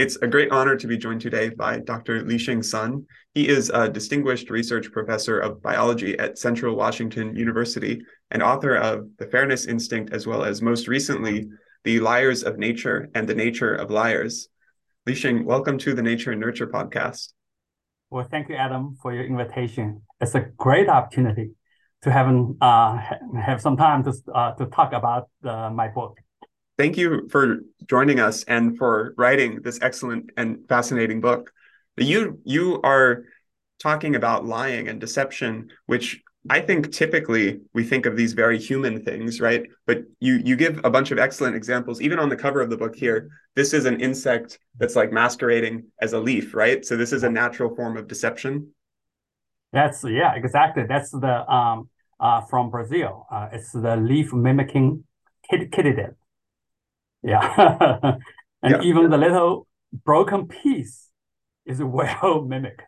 It's a great honor to be joined today by Dr. Lixing Sun. He is a distinguished research professor of biology at Central Washington University and author of The Fairness Instinct, as well as most recently, The Liars of Nature and the Nature of Liars. Lixing, welcome to the Nature and Nurture podcast. Well, thank you, Adam, for your invitation. It's a great opportunity to have uh, have some time to uh, to talk about uh, my book. Thank you for joining us and for writing this excellent and fascinating book. You you are talking about lying and deception, which I think typically we think of these very human things, right? But you you give a bunch of excellent examples. Even on the cover of the book here, this is an insect that's like masquerading as a leaf, right? So this is a natural form of deception. That's yeah, exactly. That's the um uh, from Brazil. Uh, it's the leaf mimicking katydid. Yeah. and yeah. even the little broken piece is well mimicked.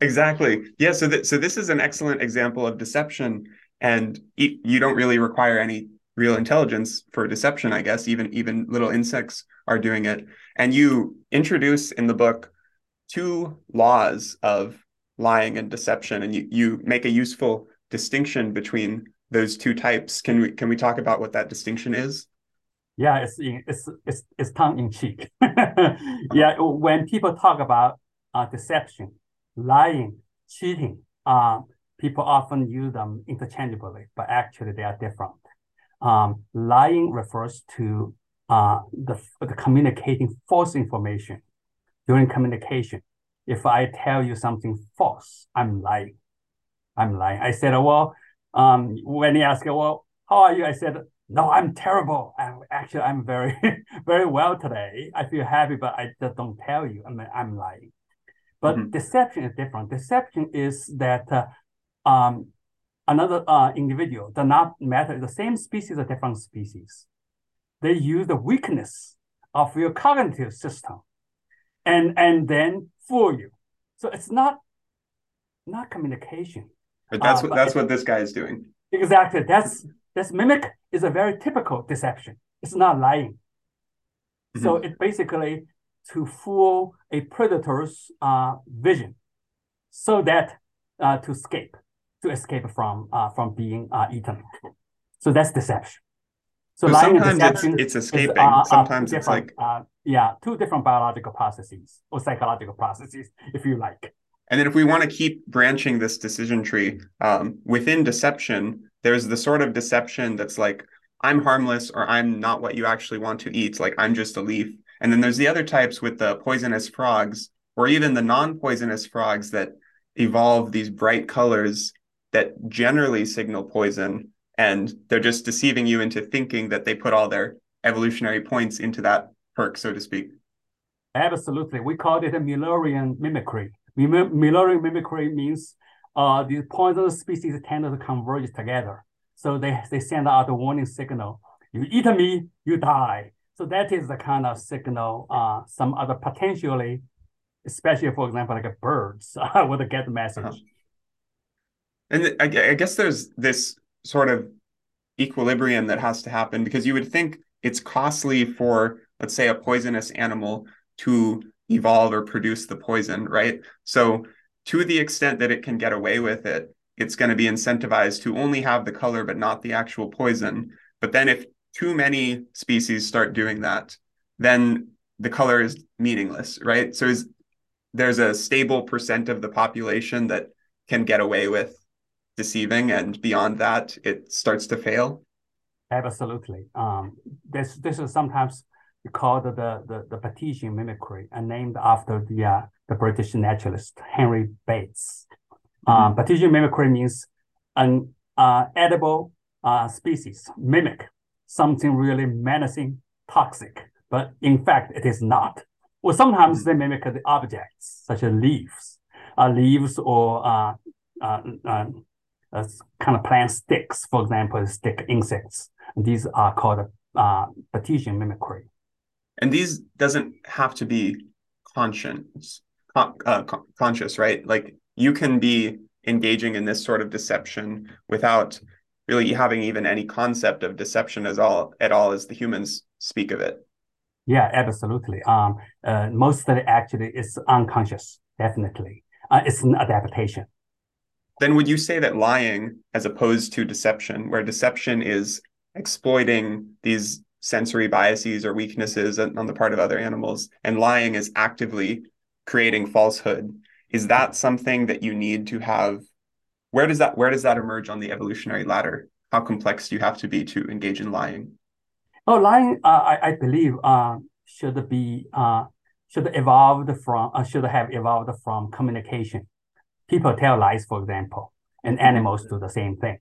exactly. Yeah. So, th- so this is an excellent example of deception, and e- you don't really require any real intelligence for deception. I guess even even little insects are doing it, and you introduce in the book two laws of lying and deception, and you you make a useful distinction between those two types. Can we can we talk about what that distinction is? Yeah, it's it's it's it's tongue in cheek. yeah, when people talk about uh, deception, lying, cheating, uh, people often use them interchangeably, but actually they are different. Um, lying refers to uh, the, the communicating false information during communication. If I tell you something false, I'm lying. I'm lying. I said, well, um, when he asked, well, how are you? I said, no, I'm terrible. I'm, actually, I'm very, very well today. I feel happy, but I just don't tell you. I mean, I'm lying. But mm-hmm. deception is different. Deception is that uh, um, another uh, individual does not matter. The same species or different species. They use the weakness of your cognitive system, and and then fool you. So it's not not communication. But that's uh, what that's what this guy is doing. Exactly. That's that's mimic is a very typical deception. It's not lying. Mm-hmm. So it basically to fool a predator's uh, vision, so that uh, to escape, to escape from uh, from being uh, eaten. So that's deception. So, so lying sometimes and deception it's, it's escaping. Is, uh, sometimes it's like uh, yeah, two different biological processes or psychological processes, if you like. And then if we want to keep branching this decision tree um, within deception, there's the sort of deception that's like, I'm harmless or I'm not what you actually want to eat. Like I'm just a leaf. And then there's the other types with the poisonous frogs or even the non-poisonous frogs that evolve these bright colors that generally signal poison. And they're just deceiving you into thinking that they put all their evolutionary points into that perk, so to speak. Absolutely. We call it a Müllerian mimicry. Müllerian mimicry means uh, the poisonous species tend to converge together. So they, they send out a warning signal. You eat me, you die. So that is the kind of signal uh, some other potentially, especially for example, like birds uh, would get the message. Uh-huh. And I, I guess there's this sort of equilibrium that has to happen because you would think it's costly for, let's say, a poisonous animal to evolve or produce the poison, right? So, to the extent that it can get away with it, it's going to be incentivized to only have the color but not the actual poison. But then, if too many species start doing that, then the color is meaningless, right? So, is there's a stable percent of the population that can get away with deceiving, and beyond that, it starts to fail. Absolutely. Um, this this is sometimes called the, the, the Batesian mimicry and named after the, uh, the British naturalist Henry Bates. Uh, mm-hmm. Batesian mimicry means an uh, edible uh, species mimic something really menacing, toxic, but in fact it is not. Or sometimes mm-hmm. they mimic the objects such as leaves, uh, leaves or uh, uh, uh, uh, kind of plant sticks, for example, stick insects. These are called uh, Batesian mimicry and these doesn't have to be conscious uh, conscious right like you can be engaging in this sort of deception without really having even any concept of deception as all at all as the humans speak of it Yeah, absolutely. Um, uh, it actually is unconscious, definitely. Uh, it's an adaptation. Then would you say that lying, as opposed to deception, where deception is exploiting these sensory biases or weaknesses on the part of other animals, and lying is actively creating falsehood, is that something that you need to have? Where does that where does that emerge on the evolutionary ladder? How complex do you have to be to engage in lying? Oh, lying, uh, I, I believe, uh, should be uh, should evolved from uh, should have evolved from communication. People tell lies, for example, and mm-hmm. animals do the same thing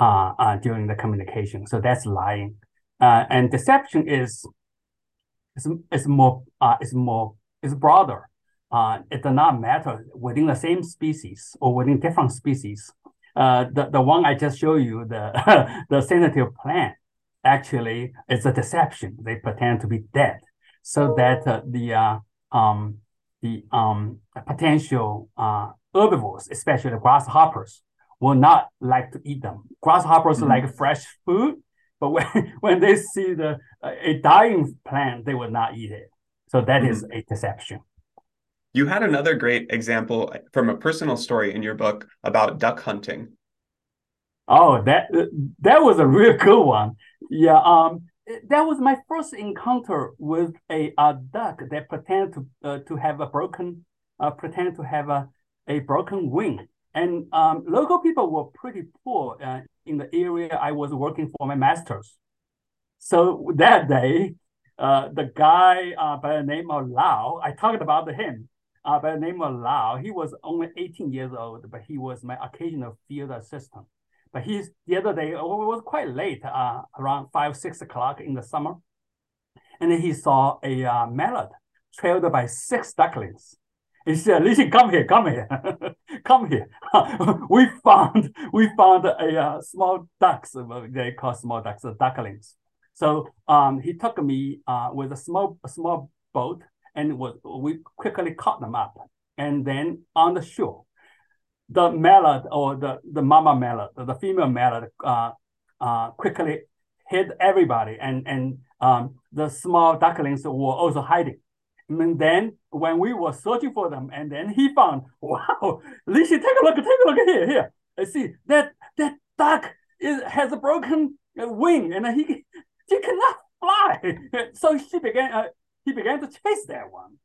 uh, uh, during the communication. So that's lying, uh, and deception is is is more uh, is more is broader. Uh, it does not matter within the same species or within different species. Uh, the the one I just showed you, the the sensitive plant actually is a deception. They pretend to be dead so that uh, the uh, um, the um, potential uh, herbivores, especially the grasshoppers, will not like to eat them. Grasshoppers mm-hmm. like fresh food, but when, when they see the uh, a dying plant, they will not eat it. So that mm-hmm. is a deception. You had another great example from a personal story in your book about duck hunting. Oh, that that was a real good one. Yeah, um, that was my first encounter with a, a duck that pretended to uh, to have a broken uh, pretend to have a, a broken wing. And um, local people were pretty poor uh, in the area I was working for my master's. So that day, uh, the guy uh, by the name of Lao, I talked about him uh, by the name of Lao. He was only 18 years old, but he was my occasional field assistant. But he's the other day, oh, it was quite late, uh, around five, six o'clock in the summer. And he saw a uh, mallard trailed by six ducklings. He said, listen, come here, come here, come here. we found we found a uh, small ducks, they call small ducks, ducklings. So um, he took me uh, with a small a small boat and was, we quickly caught them up. And then on the shore, the mallard or the, the mama mallard, the female mallard, uh, uh, quickly hid everybody, and and um, the small ducklings were also hiding. And then when we were searching for them, and then he found, wow, Lishi, take a look, take a look here, here. I see that that duck is, has a broken wing, and he he cannot fly. So she began, uh, he began to chase that one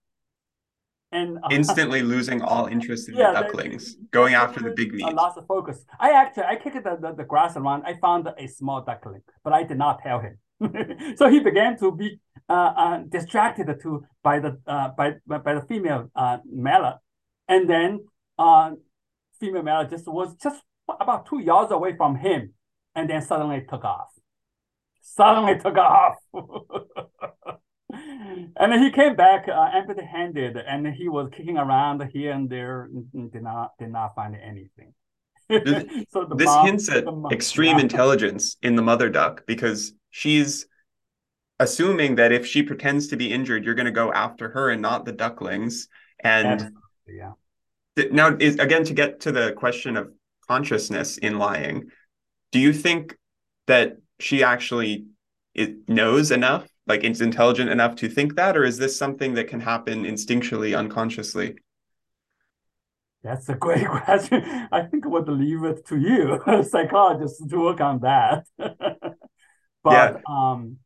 and uh, instantly losing all interest in yeah, the ducklings, the, going after the big meat. I lost of focus. I actually I kicked the, the, the, grass around. I found a small duckling, but I did not tell him. so he began to be uh, uh, distracted to by the uh, by by the female mallard, and then female mallard just was just about two yards away from him, and then suddenly took off. Suddenly took off. and then he came back uh, empty-handed, and he was kicking around here and there, and did not did not find anything. so this mom, hints at extreme intelligence in the mother duck because she's assuming that if she pretends to be injured, you're going to go after her and not the ducklings. And yeah. Th- now, is again to get to the question of consciousness in lying. Do you think that she actually it knows enough like it's intelligent enough to think that or is this something that can happen instinctually unconsciously that's a great question i think i would leave it to you psychologists to work on that but yeah. um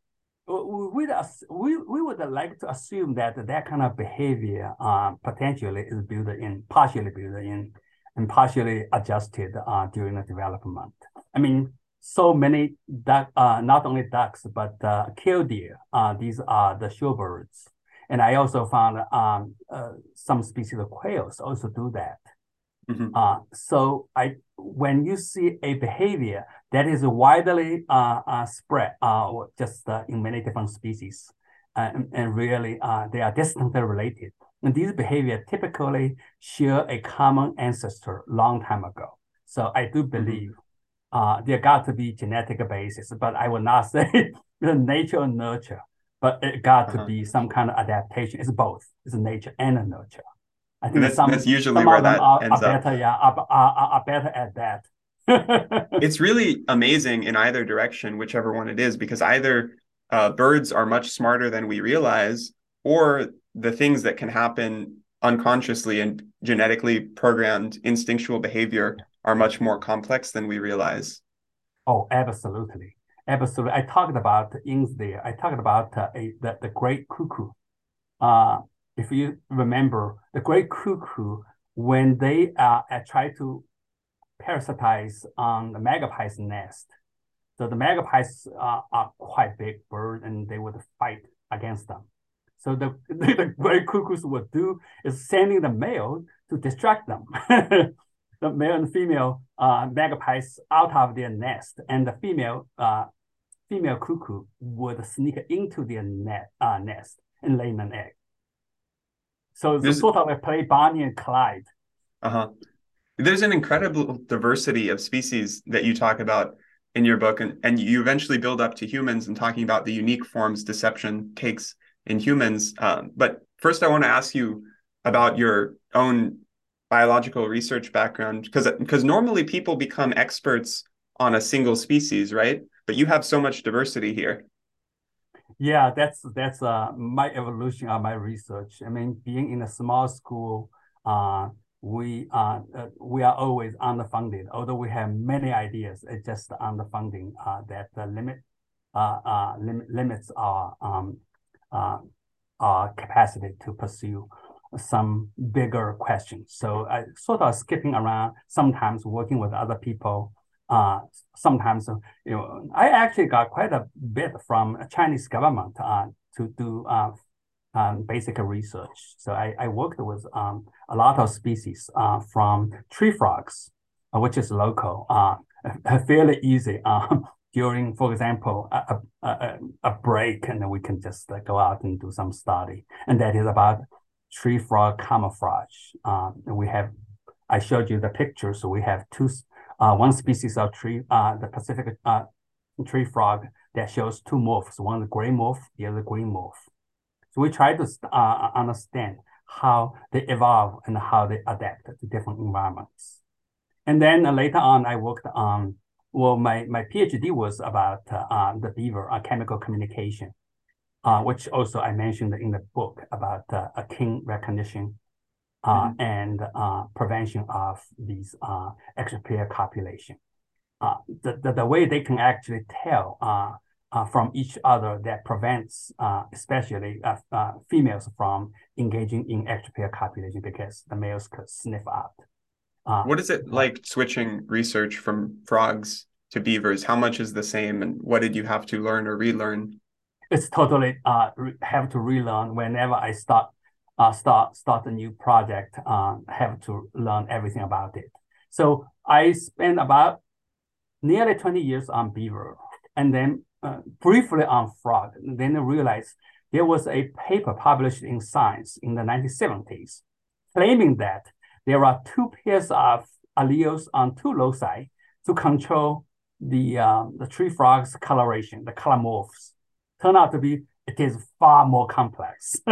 we, we, we would like to assume that that kind of behavior uh, potentially is built in, partially built in, and partially adjusted uh, during the development. I mean, so many duck, uh, not only ducks, but uh, killdeer. Uh, these are the shorebirds. And I also found um, uh, some species of quails also do that. Mm-hmm. Uh, so I, when you see a behavior that is widely uh, uh, spread, uh, just uh, in many different species, and, and really uh, they are distantly related. And these behavior typically share a common ancestor long time ago. So I do mm-hmm. believe uh, there got to be genetic basis, but I will not say the nature or nurture, but it got uh-huh. to be some kind of adaptation. It's both. It's a nature and a nurture. I think that's, some, that's usually some where that are, ends are better, up. Yeah, are, are, are better at that. it's really amazing in either direction, whichever one it is, because either uh, birds are much smarter than we realize, or the things that can happen unconsciously and genetically programmed instinctual behavior are much more complex than we realize. Oh, absolutely. Absolutely. I talked about ings there. I talked about uh, a, the, the great cuckoo. Uh, if you remember, the great cuckoo, when they uh, try to parasitize on the magpie's nest, so the magpies uh, are quite big bird and they would fight against them. So the, the great cuckoos would do is sending the male to distract them. the male and female uh, magpies out of their nest, and the female uh, female cuckoo would sneak into their net, uh, nest and lay an egg. So it's sort of a play Bonnie and Clyde. Uh-huh. There's an incredible diversity of species that you talk about in your book, and, and you eventually build up to humans and talking about the unique forms deception takes in humans. Um, but first, I want to ask you about your own biological research background, because because normally people become experts on a single species, right? But you have so much diversity here. Yeah, that's that's uh my evolution of my research. I mean, being in a small school, uh, we uh, we are always underfunded. Although we have many ideas, it's just underfunding uh that limit uh uh lim- limits our um uh, uh, capacity to pursue some bigger questions. So I sort of skipping around, sometimes working with other people. Uh, sometimes, you know, I actually got quite a bit from Chinese government uh, to do uh, um, basic research. So I, I worked with um, a lot of species uh, from tree frogs, uh, which is local, uh, fairly easy. Um, during, for example, a, a, a break, and then we can just uh, go out and do some study. And that is about tree frog camouflage. Um, and we have, I showed you the picture. So we have two, uh, one species of tree, uh, the Pacific uh, tree frog that shows two morphs, one the gray morph, the other green morph. So we try to uh, understand how they evolve and how they adapt to different environments. And then uh, later on, I worked on well, my, my PhD was about uh, the beaver uh, chemical communication, uh, which also I mentioned in the book about uh, a kin recognition uh, mm-hmm. and uh, prevention of these uh, extra pair copulation. Uh, the, the, the way they can actually tell uh, uh, from each other that prevents uh, especially uh, uh, females from engaging in extra pair copulation because the males could sniff out. Uh, what is it like switching research from frogs to beavers? How much is the same, and what did you have to learn or relearn? It's totally uh have to relearn whenever I start uh start start a new project. Uh, have to learn everything about it. So I spent about nearly twenty years on beaver, and then uh, briefly on frog. Then I realized there was a paper published in Science in the 1970s claiming that there are two pairs of alleles on two loci to control the um, the tree frog's coloration, the color morphs. Turn out to be it is far more complex.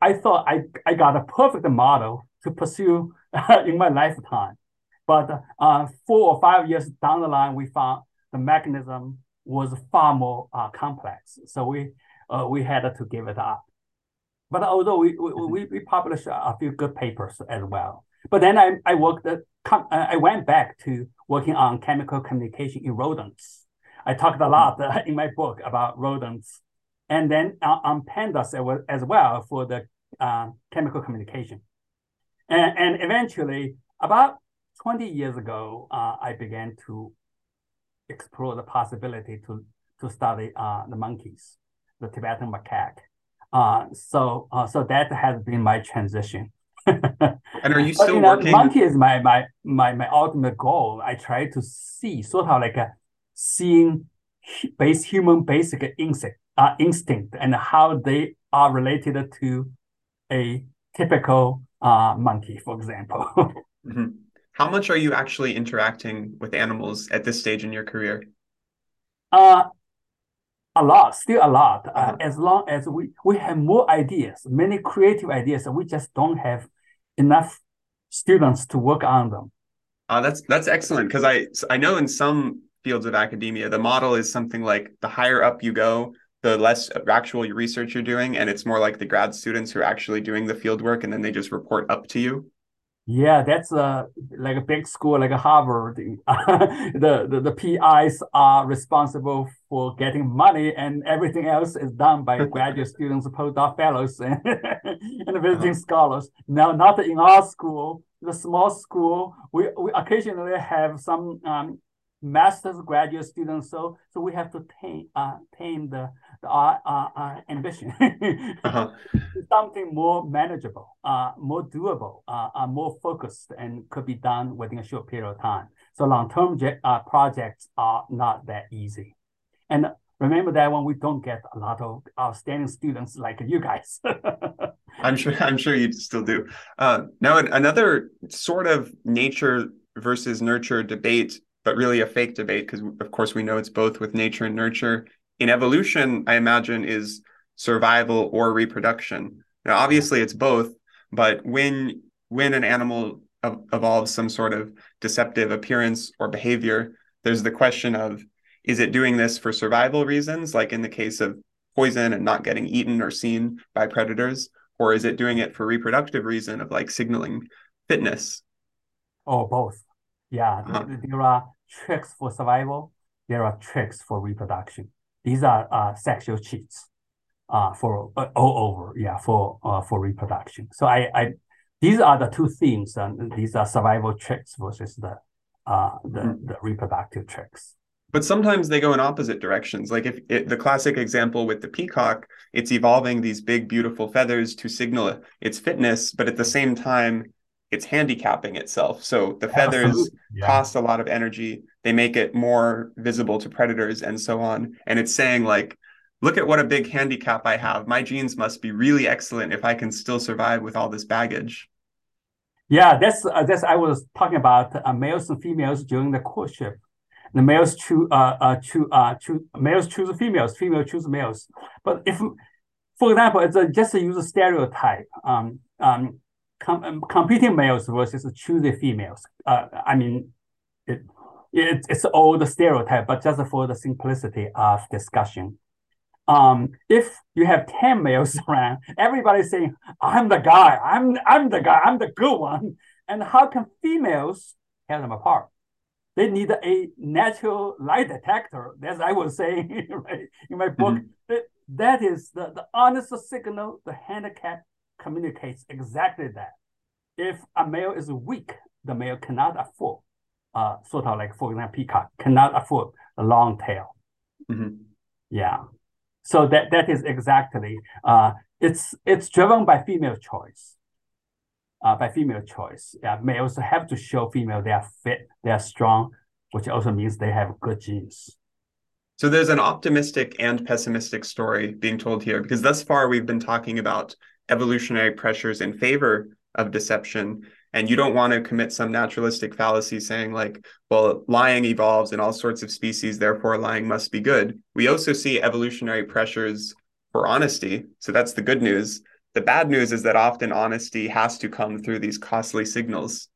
I thought I, I got a perfect model to pursue in my lifetime. But uh, four or five years down the line, we found the mechanism was far more uh, complex. So we uh, we had to give it up. But although we, we, we, we published a few good papers as well. But then I, I worked, uh, I went back to working on chemical communication in rodents. I talked a lot in my book about rodents, and then on, on pandas as well for the uh, chemical communication. And, and eventually, about 20 years ago, uh, I began to explore the possibility to, to study uh, the monkeys, the Tibetan macaque. Uh, so, uh, so that has been my transition and are you still but, you working? Monkey is my my my my ultimate goal. I try to see sort of like a seeing base human basic instinct, uh, instinct and how they are related to a typical uh, monkey, for example. mm-hmm. How much are you actually interacting with animals at this stage in your career? Uh, a lot, still a lot. Uh, uh-huh. as long as we we have more ideas, many creative ideas, we just don't have enough students to work on them. Uh, that's that's excellent because I I know in some fields of academia the model is something like the higher up you go, the less actual research you're doing, and it's more like the grad students who are actually doing the field work, and then they just report up to you? Yeah, that's a like a big school like a Harvard. the, the the PIs are responsible for getting money, and everything else is done by graduate students, postdoc fellows, and, and visiting uh-huh. scholars. Now, not in our school, the small school. We we occasionally have some um, master's graduate students, so so we have to tame uh, tame the our, our, our ambition. uh-huh. Something more manageable, uh, more doable, uh, uh, more focused, and could be done within a short period of time. So long-term uh, projects are not that easy. And remember that when we don't get a lot of outstanding students like you guys. I'm sure. I'm sure you still do. Uh, now, another sort of nature versus nurture debate, but really a fake debate because, of course, we know it's both with nature and nurture, in evolution, I imagine, is survival or reproduction. Now, obviously, it's both, but when when an animal evolves some sort of deceptive appearance or behavior, there's the question of is it doing this for survival reasons, like in the case of poison and not getting eaten or seen by predators, or is it doing it for reproductive reason of like signaling fitness? Oh, both. Yeah, uh-huh. there are tricks for survival. There are tricks for reproduction these are uh, sexual cheats uh, for uh, all over, yeah, for uh, for reproduction. So I, I these are the two themes, and these are survival tricks versus the uh, the, mm. the reproductive tricks. But sometimes they go in opposite directions. Like if it, the classic example with the peacock, it's evolving these big, beautiful feathers to signal its fitness, but at the same time, it's handicapping itself. So the feathers yeah. cost a lot of energy. They make it more visible to predators and so on. And it's saying like, look at what a big handicap I have. My genes must be really excellent if I can still survive with all this baggage. Yeah, that's uh, that's I was talking about uh, males and females during the courtship. The males choose uh, uh choose uh choose males choose females, females choose males. But if, for example, it's a, just to use a stereotype. Um, um, com- um, competing males versus choosing females. Uh, I mean, it, it, it's all the stereotype, but just for the simplicity of discussion. Um, if you have 10 males around, everybody's saying, I'm the guy, I'm, I'm the guy, I'm the good one. And how can females tell them apart? They need a natural lie detector, as I was saying right, in my book. Mm-hmm. That, that is the, the honest signal the handicap communicates exactly that. If a male is weak, the male cannot afford, uh, sort of like for example, peacock cannot afford a long tail. Mm-hmm. Yeah. So that that is exactly uh, it's it's driven by female choice. Uh, by female choice. Yeah, males have to show female they are fit, they are strong, which also means they have good genes. So there's an optimistic and pessimistic story being told here because thus far we've been talking about evolutionary pressures in favor of deception and you don't want to commit some naturalistic fallacy saying like well lying evolves in all sorts of species therefore lying must be good. We also see evolutionary pressures for honesty so that's the good news. The bad news is that often honesty has to come through these costly signals.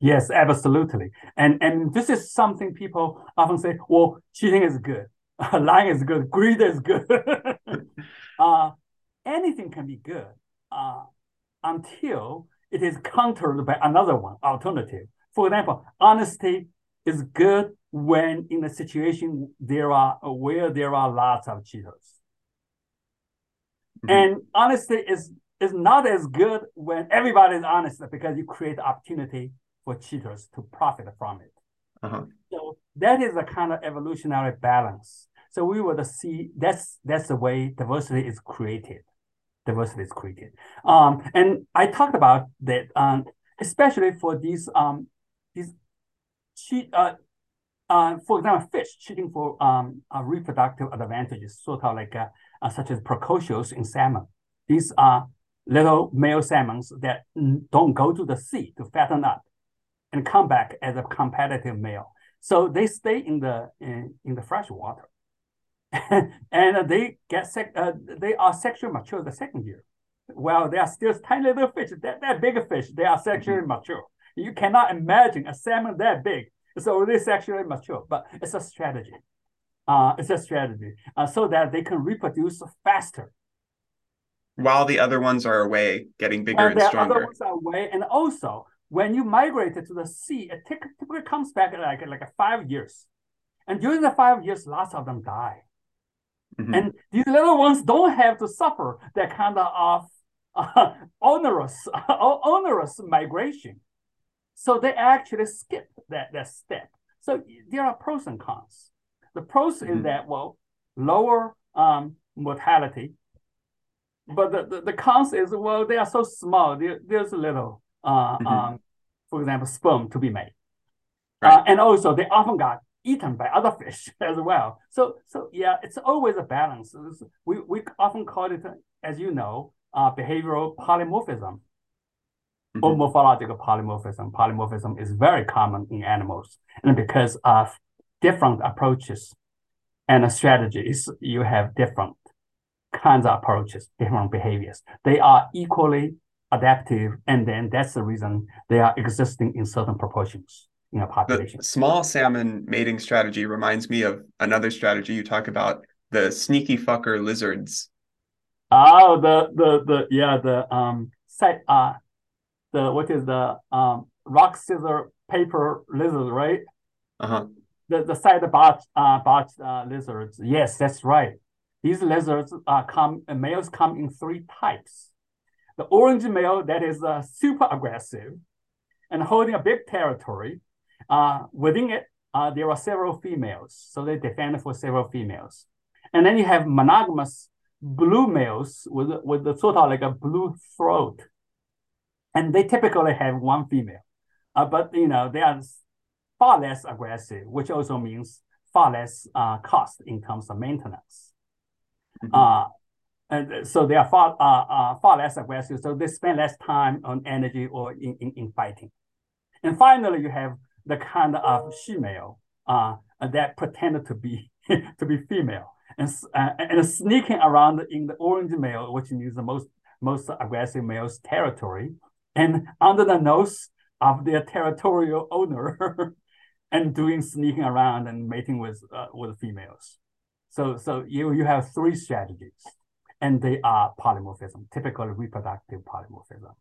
Yes absolutely. And and this is something people often say well cheating is good. Lying is good. Greed is good. Uh, anything can be good uh, until it is countered by another one, alternative. For example, honesty is good when in a situation there are where there are lots of cheaters. Mm-hmm. And honesty is is not as good when everybody is honest because you create opportunity for cheaters to profit from it. Uh-huh. So that is a kind of evolutionary balance. So we would see that's that's the way diversity is created diversity is created. Um, and I talked about that, um, especially for these um, these cheat, uh, uh, for example, fish cheating for um, uh, reproductive advantages, sort of like uh, uh, such as precocious in salmon. These are little male salmons that don't go to the sea to fatten up and come back as a competitive male. So they stay in the in, in the fresh water. and they get sec- uh, they are sexually mature the second year. Well, they are still tiny little fish. That that bigger fish, they are sexually mm-hmm. mature. You cannot imagine a salmon that big. So already sexually mature, but it's a strategy. Uh, it's a strategy uh, so that they can reproduce faster. While the other ones are away, getting bigger and, and stronger. Other ones are away, and also when you migrate to the sea, it typically comes back like like five years, and during the five years, lots of them die. Mm-hmm. And these little ones don't have to suffer that kind of uh, onerous onerous migration. So they actually skip that, that step. So there are pros and cons. The pros mm-hmm. is that, well, lower um, mortality. But the, the, the, cons is, well, they are so small. There, there's little, uh, mm-hmm. um, for example, sperm to be made. Right. Uh, and also, they often got eaten by other fish as well. So, so yeah, it's always a balance. We, we often call it, as you know, uh, behavioral polymorphism mm-hmm. or morphological polymorphism. Polymorphism is very common in animals. And because of different approaches and strategies, you have different kinds of approaches, different behaviors. They are equally adaptive, and then that's the reason they are existing in certain proportions in a population. The small salmon mating strategy reminds me of another strategy you talk about, the sneaky fucker lizards. Oh, the the the yeah the um set uh the what is the um rock scissor paper lizard right? Uh huh. The the side botch uh botch uh, lizards. Yes, that's right. These lizards uh come uh, males come in three types. The orange male that is uh, super aggressive and holding a big territory. Uh, within it, uh, there are several females, so they defend for several females. And then you have monogamous blue males with with the sort of like a blue throat, and they typically have one female, uh, but you know they are far less aggressive, which also means far less uh, cost in terms of maintenance. Mm-hmm. Uh, and so they are far uh, uh, far less aggressive, so they spend less time on energy or in, in, in fighting. And finally, you have the kind of female uh, that pretended to be to be female and uh, and sneaking around in the orange male, which means the most most aggressive male's territory, and under the nose of their territorial owner, and doing sneaking around and mating with uh, with females. So so you you have three strategies, and they are polymorphism, typical reproductive polymorphism.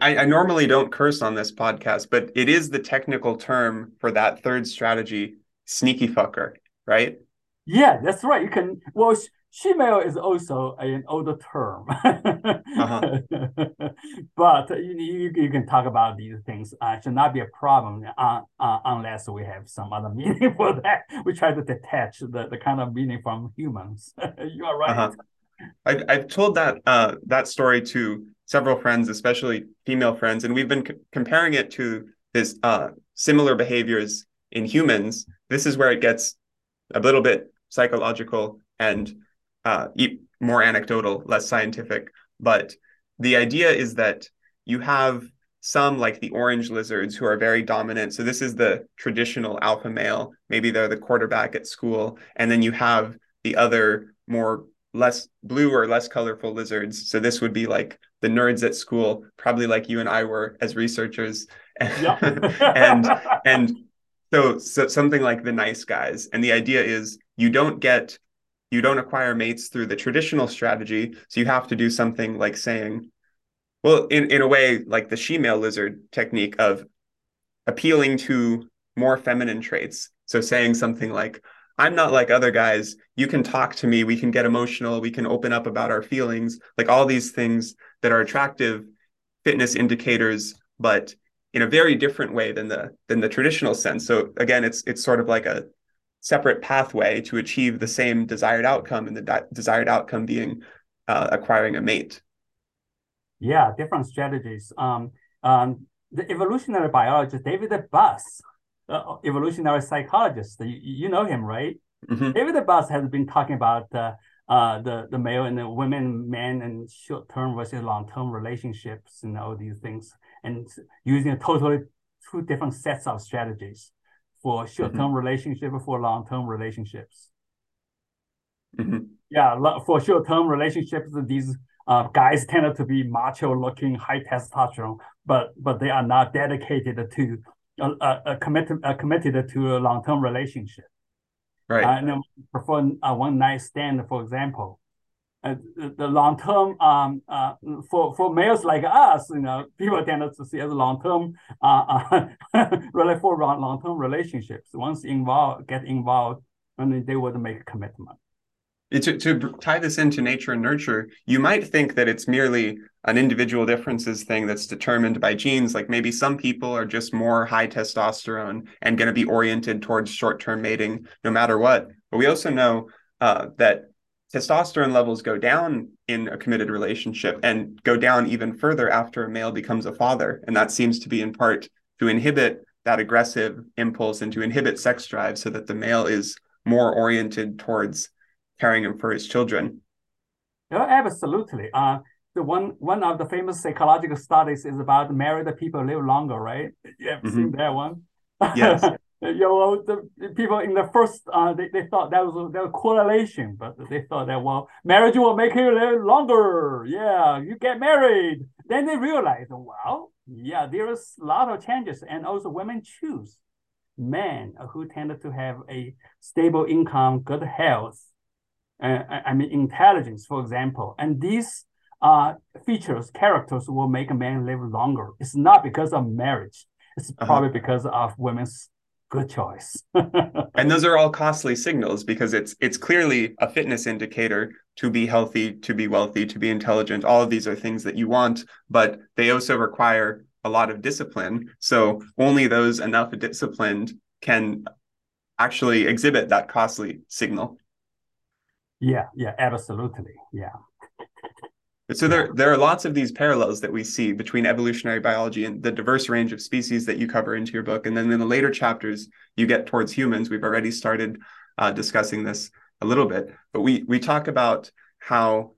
I, I, normally don't curse on this podcast, but it is the technical term for that third strategy, sneaky fucker, right? Yeah, that's right. You can well shemale is also an older term. uh-huh. but you, you, you, can talk about these things. Uh, should not be a problem uh, uh, unless we have some other meaning for that. We try to detach the, the kind of meaning from humans. you are right. Uh-huh. I, I've told that uh, that story to several friends, especially female friends, and we've been c- comparing it to this uh, similar behaviors in humans. This is where it gets a little bit psychological and uh, more anecdotal, less scientific. But the idea is that you have some like the orange lizards who are very dominant. So this is the traditional alpha male. Maybe they're the quarterback at school, and then you have the other more less blue or less colorful lizards. So this would be like the nerds at school, probably like you and I were as researchers. and and so, so something like the nice guys. And the idea is you don't get you don't acquire mates through the traditional strategy. So you have to do something like saying, well, in, in a way, like the she-male lizard technique of appealing to more feminine traits. So saying something like, I'm not like other guys. You can talk to me. We can get emotional. We can open up about our feelings, like all these things that are attractive fitness indicators, but in a very different way than the than the traditional sense. So again, it's it's sort of like a separate pathway to achieve the same desired outcome, and the desired outcome being uh, acquiring a mate. Yeah, different strategies. Um, um, the evolutionary biologist David Buss, uh, evolutionary psychologist, you, you know him, right? Mm-hmm. David Buss has been talking about uh, uh, the the male and the women, men, and short term versus long term relationships, and all these things and using a totally two different sets of strategies for short-term mm-hmm. relationship for long-term relationships. Mm-hmm. Yeah, for short-term relationships, these uh, guys tend to be macho-looking, high testosterone, but but they are not dedicated to uh, uh, committed uh, committed to a long-term relationship. Right. Uh, no, for a one night stand, for example. Uh, the long term um uh for for males like us, you know, people tend to see as long term uh, uh really for long term relationships. Once involved, get involved, and they would make a commitment. To, to tie this into nature and nurture, you might think that it's merely an individual differences thing that's determined by genes. Like maybe some people are just more high testosterone and going to be oriented towards short term mating no matter what. But we also know uh, that testosterone levels go down in a committed relationship and go down even further after a male becomes a father. And that seems to be in part to inhibit that aggressive impulse and to inhibit sex drive so that the male is more oriented towards caring for his children. Yeah, absolutely. Uh, the one one of the famous psychological studies is about married people live longer, right? You have mm-hmm. seen that one? Yes. you know, the people in the first, uh, they, they thought that was a, that was correlation, but they thought that, well, marriage will make you live longer. Yeah, you get married. Then they realized, well, yeah, there is a lot of changes. And also women choose men who tended to have a stable income, good health, I mean, intelligence, for example. And these uh, features, characters will make a man live longer. It's not because of marriage. It's uh-huh. probably because of women's good choice. and those are all costly signals because it's it's clearly a fitness indicator to be healthy, to be wealthy, to be intelligent. All of these are things that you want, but they also require a lot of discipline. So only those enough disciplined can actually exhibit that costly signal. Yeah, yeah, absolutely. Yeah. So there, there are lots of these parallels that we see between evolutionary biology and the diverse range of species that you cover into your book. And then in the later chapters, you get towards humans. We've already started uh, discussing this a little bit, but we we talk about how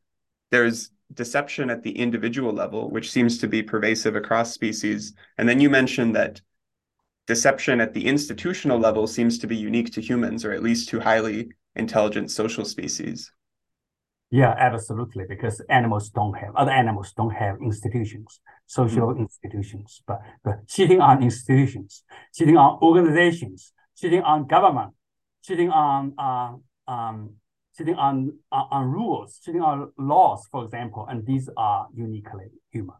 there's deception at the individual level, which seems to be pervasive across species. And then you mentioned that deception at the institutional level seems to be unique to humans, or at least to highly intelligent social species. Yeah, absolutely. Because animals don't have other animals don't have institutions, social mm-hmm. institutions. But but cheating on institutions, cheating on organizations, cheating on government, cheating on uh, um, cheating on, on on rules, cheating on laws, for example, and these are uniquely human.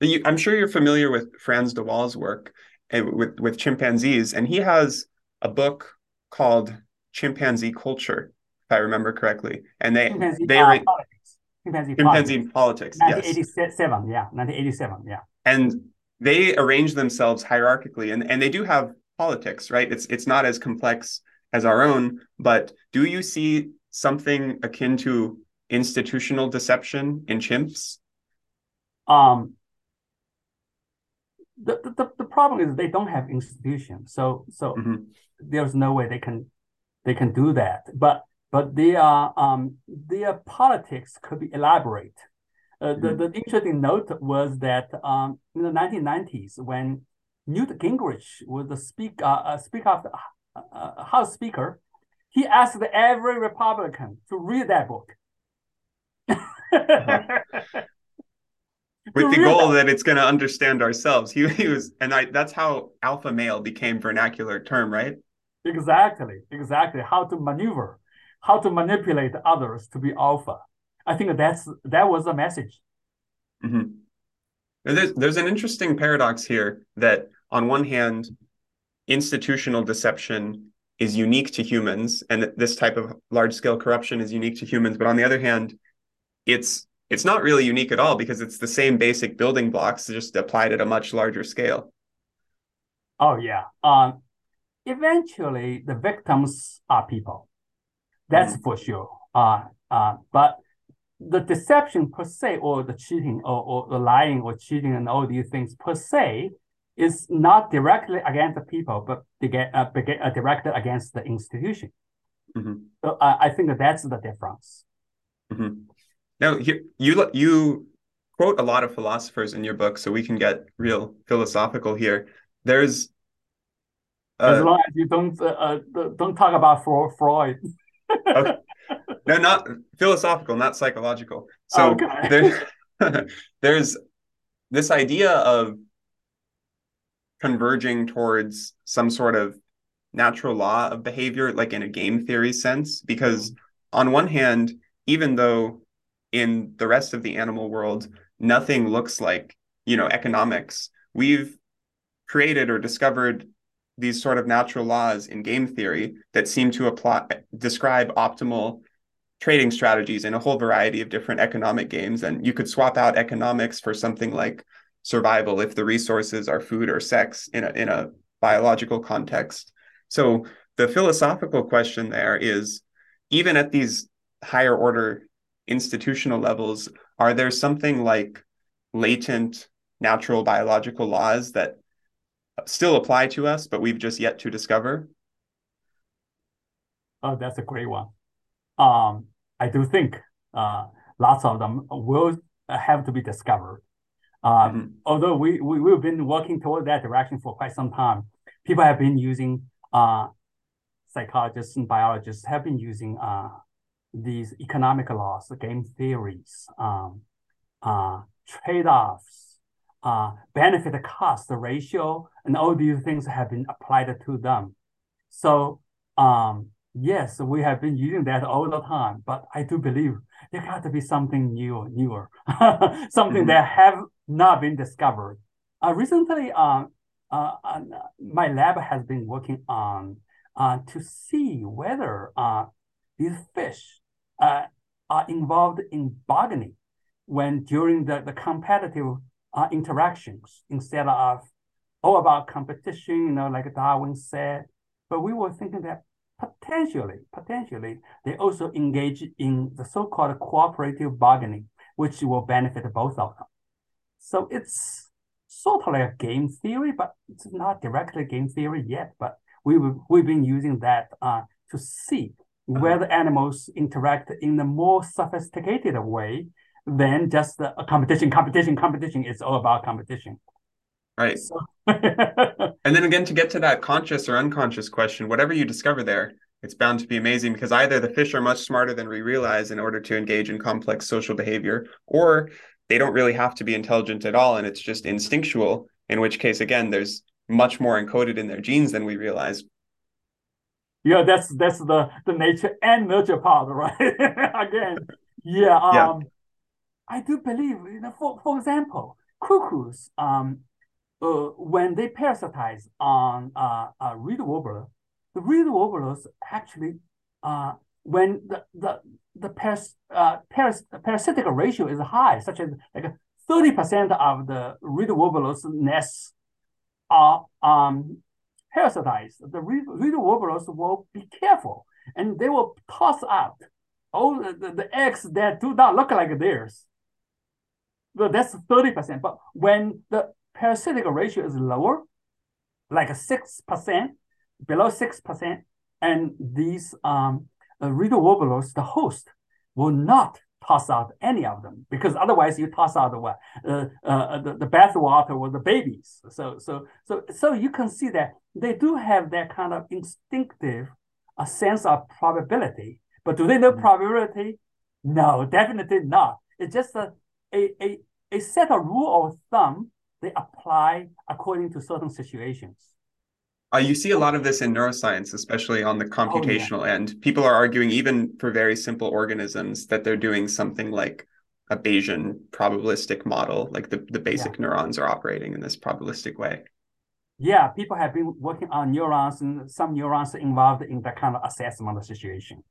You, I'm sure you're familiar with Frans de Waal's work uh, with with chimpanzees, and he has a book called Chimpanzee Culture if I remember correctly. And they chimpanzee, they uh, politics. chimpanzee, chimpanzee politics. politics 1987, yes. yeah, 1987, yeah. And they arrange themselves hierarchically, and and they do have politics, right? It's it's not as complex as our own, but do you see something akin to institutional deception in chimps? Um, the, the, the problem is they don't have institutions, so so mm-hmm. there's no way they can they can do that. But but their um, their politics could be elaborate. Uh, the, mm-hmm. the interesting note was that um, in the 1990s, when Newt Gingrich was the speak, uh, uh, speaker of the uh, uh, House Speaker, he asked every Republican to read that book. uh-huh. With the goal that. that it's going to understand ourselves. He, he was, and I, that's how alpha male became vernacular term, right? Exactly, exactly. How to maneuver how to manipulate others to be alpha. I think that's that was the message. Mm-hmm. There's there's an interesting paradox here that on one hand, institutional deception is unique to humans, and this type of large scale corruption is unique to humans. But on the other hand, it's it's not really unique at all because it's the same basic building blocks just applied at a much larger scale. Oh yeah. Um, eventually, the victims are people. That's mm-hmm. for sure. Uh, uh, but the deception per se, or the cheating, or, or the lying, or cheating, and all these things per se, is not directly against the people, but they get, uh, get uh, directed against the institution. Mm-hmm. So uh, I think that that's the difference. Mm-hmm. Now you, you you quote a lot of philosophers in your book, so we can get real philosophical here. There's uh, as long as you don't uh, uh don't talk about Freud okay. No, not philosophical, not psychological. So okay. there's there's this idea of converging towards some sort of natural law of behavior, like in a game theory sense, because on one hand, even though in the rest of the animal world, nothing looks like, you know, economics, we've created or discovered these sort of natural laws in game theory that seem to apply describe optimal trading strategies in a whole variety of different economic games. And you could swap out economics for something like survival if the resources are food or sex in a in a biological context. So the philosophical question there is even at these higher order institutional levels are there something like latent natural biological laws that still apply to us, but we've just yet to discover? Oh, that's a great one. Um, I do think uh, lots of them will have to be discovered. Um, mm-hmm. Although we, we, we've been working toward that direction for quite some time, people have been using, uh, psychologists and biologists have been using uh, these economic laws, game theories, um, uh, trade-offs, uh, benefit cost the ratio, and all these things have been applied to them. So um, yes, we have been using that all the time, but I do believe there got to be something new, newer, something mm-hmm. that have not been discovered. Uh, recently, uh, uh, uh, my lab has been working on uh, to see whether uh, these fish uh, are involved in bargaining when during the, the competitive uh, interactions instead of all about competition, you know, like Darwin said. But we were thinking that potentially, potentially, they also engage in the so-called cooperative bargaining, which will benefit both of them. So it's sort of like a game theory, but it's not directly game theory yet. But we we've been using that uh, to see whether animals interact in a more sophisticated way than just a competition, competition, competition. is all about competition. Right. So. and then again, to get to that conscious or unconscious question, whatever you discover there, it's bound to be amazing because either the fish are much smarter than we realize in order to engage in complex social behavior, or they don't really have to be intelligent at all and it's just instinctual, in which case, again, there's much more encoded in their genes than we realize. Yeah, that's that's the the nature and nurture part, right? again, yeah. Um, yeah. I do believe, you know, for, for example, cuckoos, um, uh, when they parasitize on uh, a reed warbler, the reed warblers actually, uh, when the the the paras, uh, paras, parasitic ratio is high, such as like thirty percent of the reed warblers' nests are um, parasitized, the reed, reed warblers will be careful and they will toss out all the, the, the eggs that do not look like theirs well, that's 30%. But when the parasitic ratio is lower, like 6%, below 6%, and these um, uh, reed warblers, the host, will not toss out any of them because otherwise you toss out the what uh, uh, the, the bath water or the babies. So so so so you can see that they do have that kind of instinctive a uh, sense of probability. But do they know mm-hmm. probability? No, definitely not. It's just a a, a, a set of rule of thumb they apply according to certain situations. Uh, you see a lot of this in neuroscience, especially on the computational oh, yeah. end. People are arguing, even for very simple organisms, that they're doing something like a Bayesian probabilistic model, like the, the basic yeah. neurons are operating in this probabilistic way. Yeah, people have been working on neurons, and some neurons involved in that kind of assessment of situation.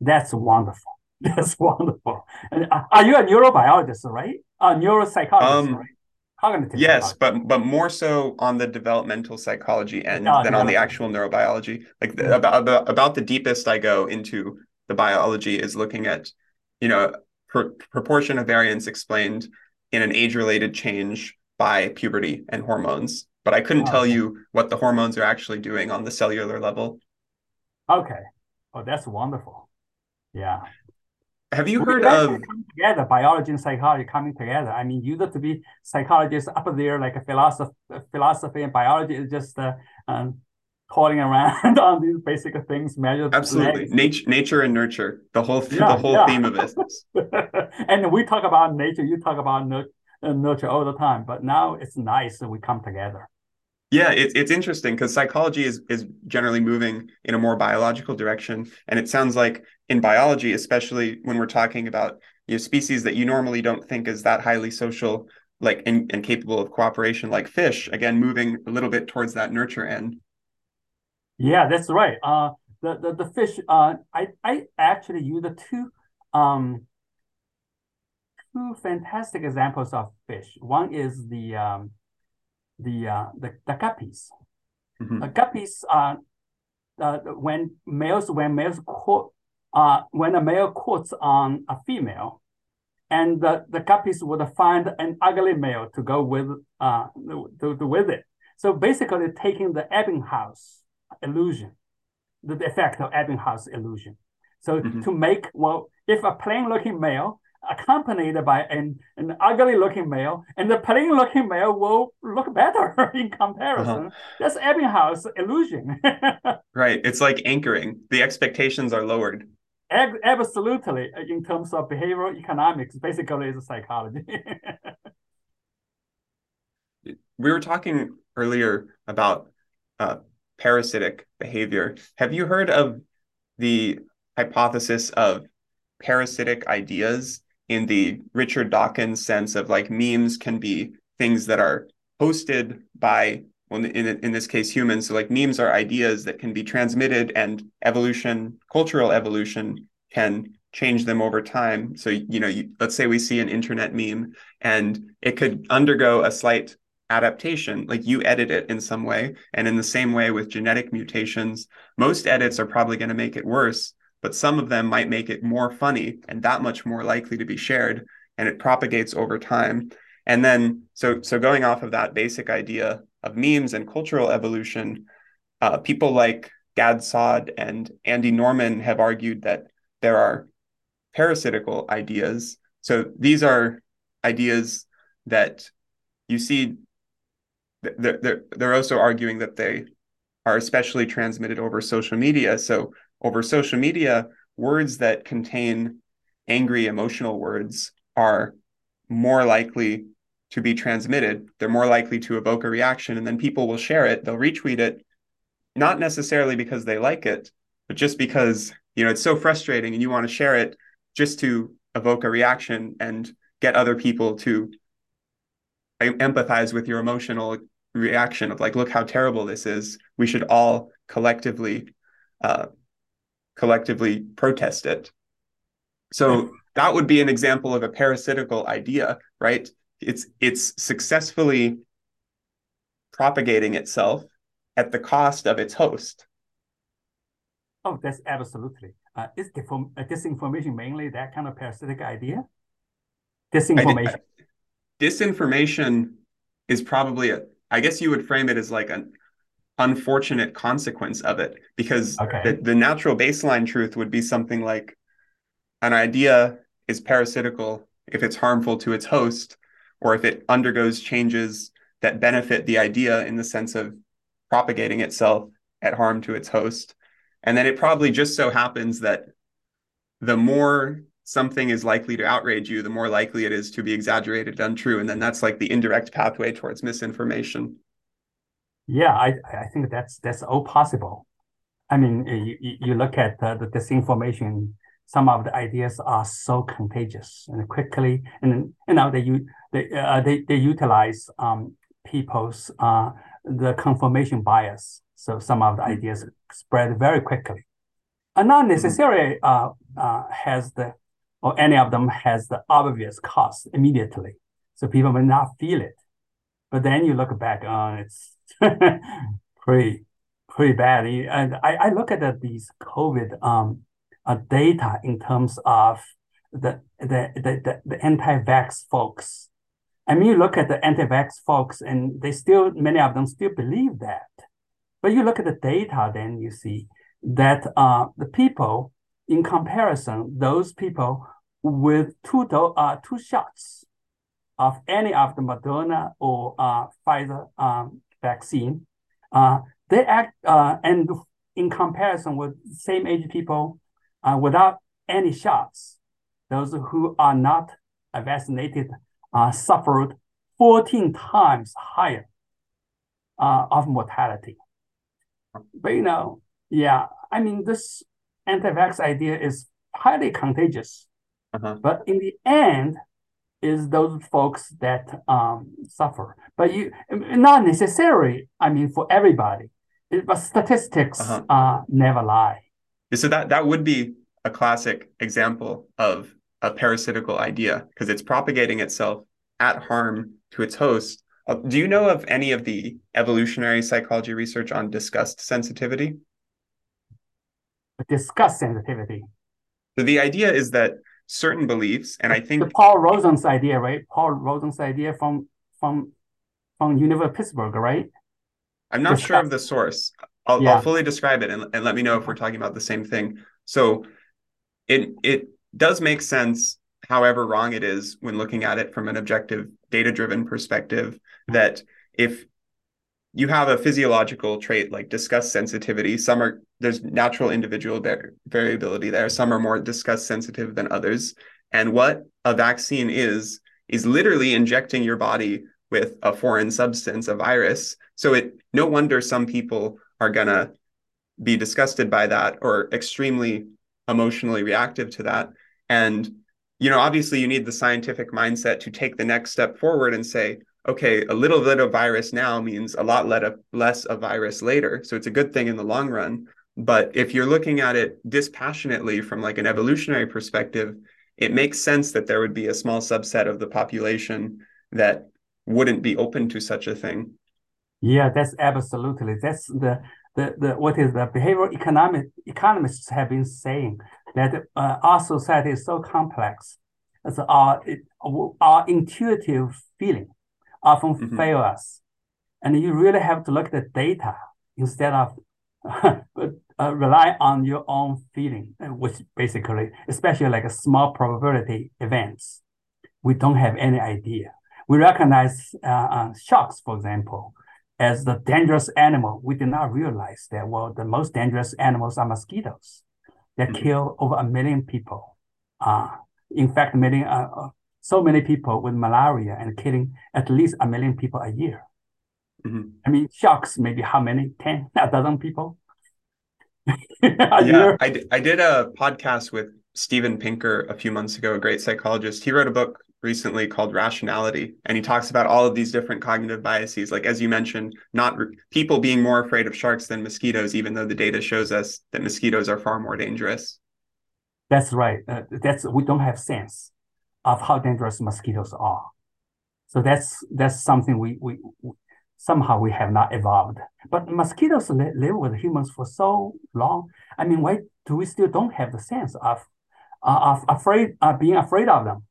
That's wonderful. That's wonderful. And uh, are you a neurobiologist, right? A neuropsychologist, um, right? Cognitive yes, but but more so on the developmental psychology end uh, than on the actual neurobiology. Like the, about the, about the deepest I go into the biology is looking at, you know, pr- proportion of variance explained in an age-related change by puberty and hormones. But I couldn't oh, tell okay. you what the hormones are actually doing on the cellular level. Okay. Oh, that's wonderful. Yeah. Have you heard of together biology and psychology coming together? I mean, you used to be psychologists up there, like a philosophy, philosophy and biology is just uh, um, toiling around on these basic things. Measure absolutely nature, nature and nurture. The whole yeah, the whole yeah. theme of this. and we talk about nature. You talk about nurture, uh, nurture all the time. But now it's nice that we come together. Yeah, it's it's interesting because psychology is is generally moving in a more biological direction, and it sounds like in biology, especially when we're talking about you know, species that you normally don't think is that highly social, like and, and capable of cooperation, like fish, again moving a little bit towards that nurture end. Yeah, that's right. Uh, the the, the fish. Uh, I I actually use the two um two fantastic examples of fish. One is the um the uh, the, the guppies. Mm-hmm. The guppies are uh, when males when males court uh, when a male courts on a female, and the, the guppies would find an ugly male to go with uh to, to with it. So basically, taking the Ebbinghaus illusion, the effect of Ebbinghaus illusion. So mm-hmm. to make well, if a plain looking male accompanied by an, an ugly looking male, and the plain looking male will look better in comparison. Uh-huh. That's Ebbinghaus illusion. right. It's like anchoring. The expectations are lowered. Absolutely. In terms of behavioral economics, basically it's a psychology. we were talking earlier about uh, parasitic behavior. Have you heard of the hypothesis of parasitic ideas in the Richard Dawkins sense of like memes can be things that are hosted by well in, in this case humans. So like memes are ideas that can be transmitted and evolution cultural evolution can change them over time. So you know you, let's say we see an internet meme and it could undergo a slight adaptation. Like you edit it in some way. And in the same way with genetic mutations most edits are probably going to make it worse but some of them might make it more funny and that much more likely to be shared and it propagates over time. And then so so going off of that basic idea of memes and cultural evolution uh, people like gad saad and andy norman have argued that there are parasitical ideas. So these are ideas that you see they're, they're, they're also arguing that they are especially transmitted over social media. So over social media, words that contain angry emotional words are more likely to be transmitted. They're more likely to evoke a reaction, and then people will share it. They'll retweet it, not necessarily because they like it, but just because you know it's so frustrating, and you want to share it just to evoke a reaction and get other people to empathize with your emotional reaction of like, look how terrible this is. We should all collectively uh, collectively protest it. So that would be an example of a parasitical idea, right? It's it's successfully propagating itself at the cost of its host. Oh, that's absolutely. Uh, is uh, disinformation mainly that kind of parasitic idea? Disinformation. I, I, disinformation is probably a. I guess you would frame it as like an unfortunate consequence of it because okay. the, the natural baseline truth would be something like an idea is parasitical if it's harmful to its host or if it undergoes changes that benefit the idea in the sense of propagating itself at harm to its host. And then it probably just so happens that the more something is likely to outrage you, the more likely it is to be exaggerated, untrue. And then that's like the indirect pathway towards misinformation. Yeah, I I think that's that's all possible. I mean, you you look at the disinformation. Some of the ideas are so contagious and quickly, and you know they they uh, they they utilize um people's uh the confirmation bias. So some of the mm-hmm. ideas spread very quickly, and not mm-hmm. necessarily uh, uh has the or any of them has the obvious cost immediately. So people may not feel it, but then you look back on uh, it's pretty pretty bad. And I, I look at these COVID um uh, data in terms of the the the, the, anti-vax folks. I mean, you look at the anti-vax folks, and they still many of them still believe that. But you look at the data, then you see that uh, the people, in comparison, those people with two do- uh, two shots of any of the Moderna or uh, Pfizer um, vaccine, uh, they act uh, and in comparison with same age people uh, without any shots, those who are not vaccinated uh, suffered 14 times higher uh, of mortality. But you know, yeah, I mean, this anti-vax idea is highly contagious. Uh-huh. But in the end, is those folks that um, suffer. But you not necessarily. I mean, for everybody. It, but statistics uh-huh. uh, never lie. So that that would be a classic example of a parasitical idea because it's propagating itself at harm to its host. Uh, do you know of any of the evolutionary psychology research on disgust sensitivity? Disgust sensitivity. So the idea is that certain beliefs, and I think the Paul Rozin's idea, right? Paul Rozin's idea from from from University of Pittsburgh, right? I'm not sure of the source. I'll, yeah. I'll fully describe it and, and let me know if we're talking about the same thing. So it it does make sense, however wrong it is when looking at it from an objective, data-driven perspective, mm-hmm. that if you have a physiological trait like disgust sensitivity, some are there's natural individual variability there. Some are more disgust sensitive than others. And what a vaccine is is literally injecting your body with a foreign substance, a virus. So it no wonder some people are gonna be disgusted by that or extremely emotionally reactive to that. And you know, obviously you need the scientific mindset to take the next step forward and say, okay, a little bit of virus now means a lot less of virus later. So it's a good thing in the long run. But if you're looking at it dispassionately from like an evolutionary perspective, it makes sense that there would be a small subset of the population that wouldn't be open to such a thing. Yeah, that's absolutely. That's the the, the what is the behavioral economic economists have been saying that uh, our society is so complex. It's our it, our intuitive feeling often mm-hmm. fail us, and you really have to look at the data instead of uh, rely on your own feeling, which basically, especially like a small probability events, we don't have any idea. We recognize uh, uh, sharks, for example, as the dangerous animal, we did not realize that, well, the most dangerous animals are mosquitoes that mm-hmm. kill over a million people. Uh, in fact, million, uh, uh, so many people with malaria and killing at least a million people a year. Mm-hmm. I mean, sharks, maybe how many? 10, a dozen people? yeah, year? I, I did a podcast with Steven Pinker a few months ago, a great psychologist. He wrote a book recently called rationality. And he talks about all of these different cognitive biases like as you mentioned not re- people being more afraid of sharks than mosquitoes even though the data shows us that mosquitoes are far more dangerous. That's right. Uh, that's we don't have sense of how dangerous mosquitoes are. So that's that's something we we, we somehow we have not evolved. But mosquitoes li- live with humans for so long. I mean why do we still don't have the sense of uh, of afraid uh, being afraid of them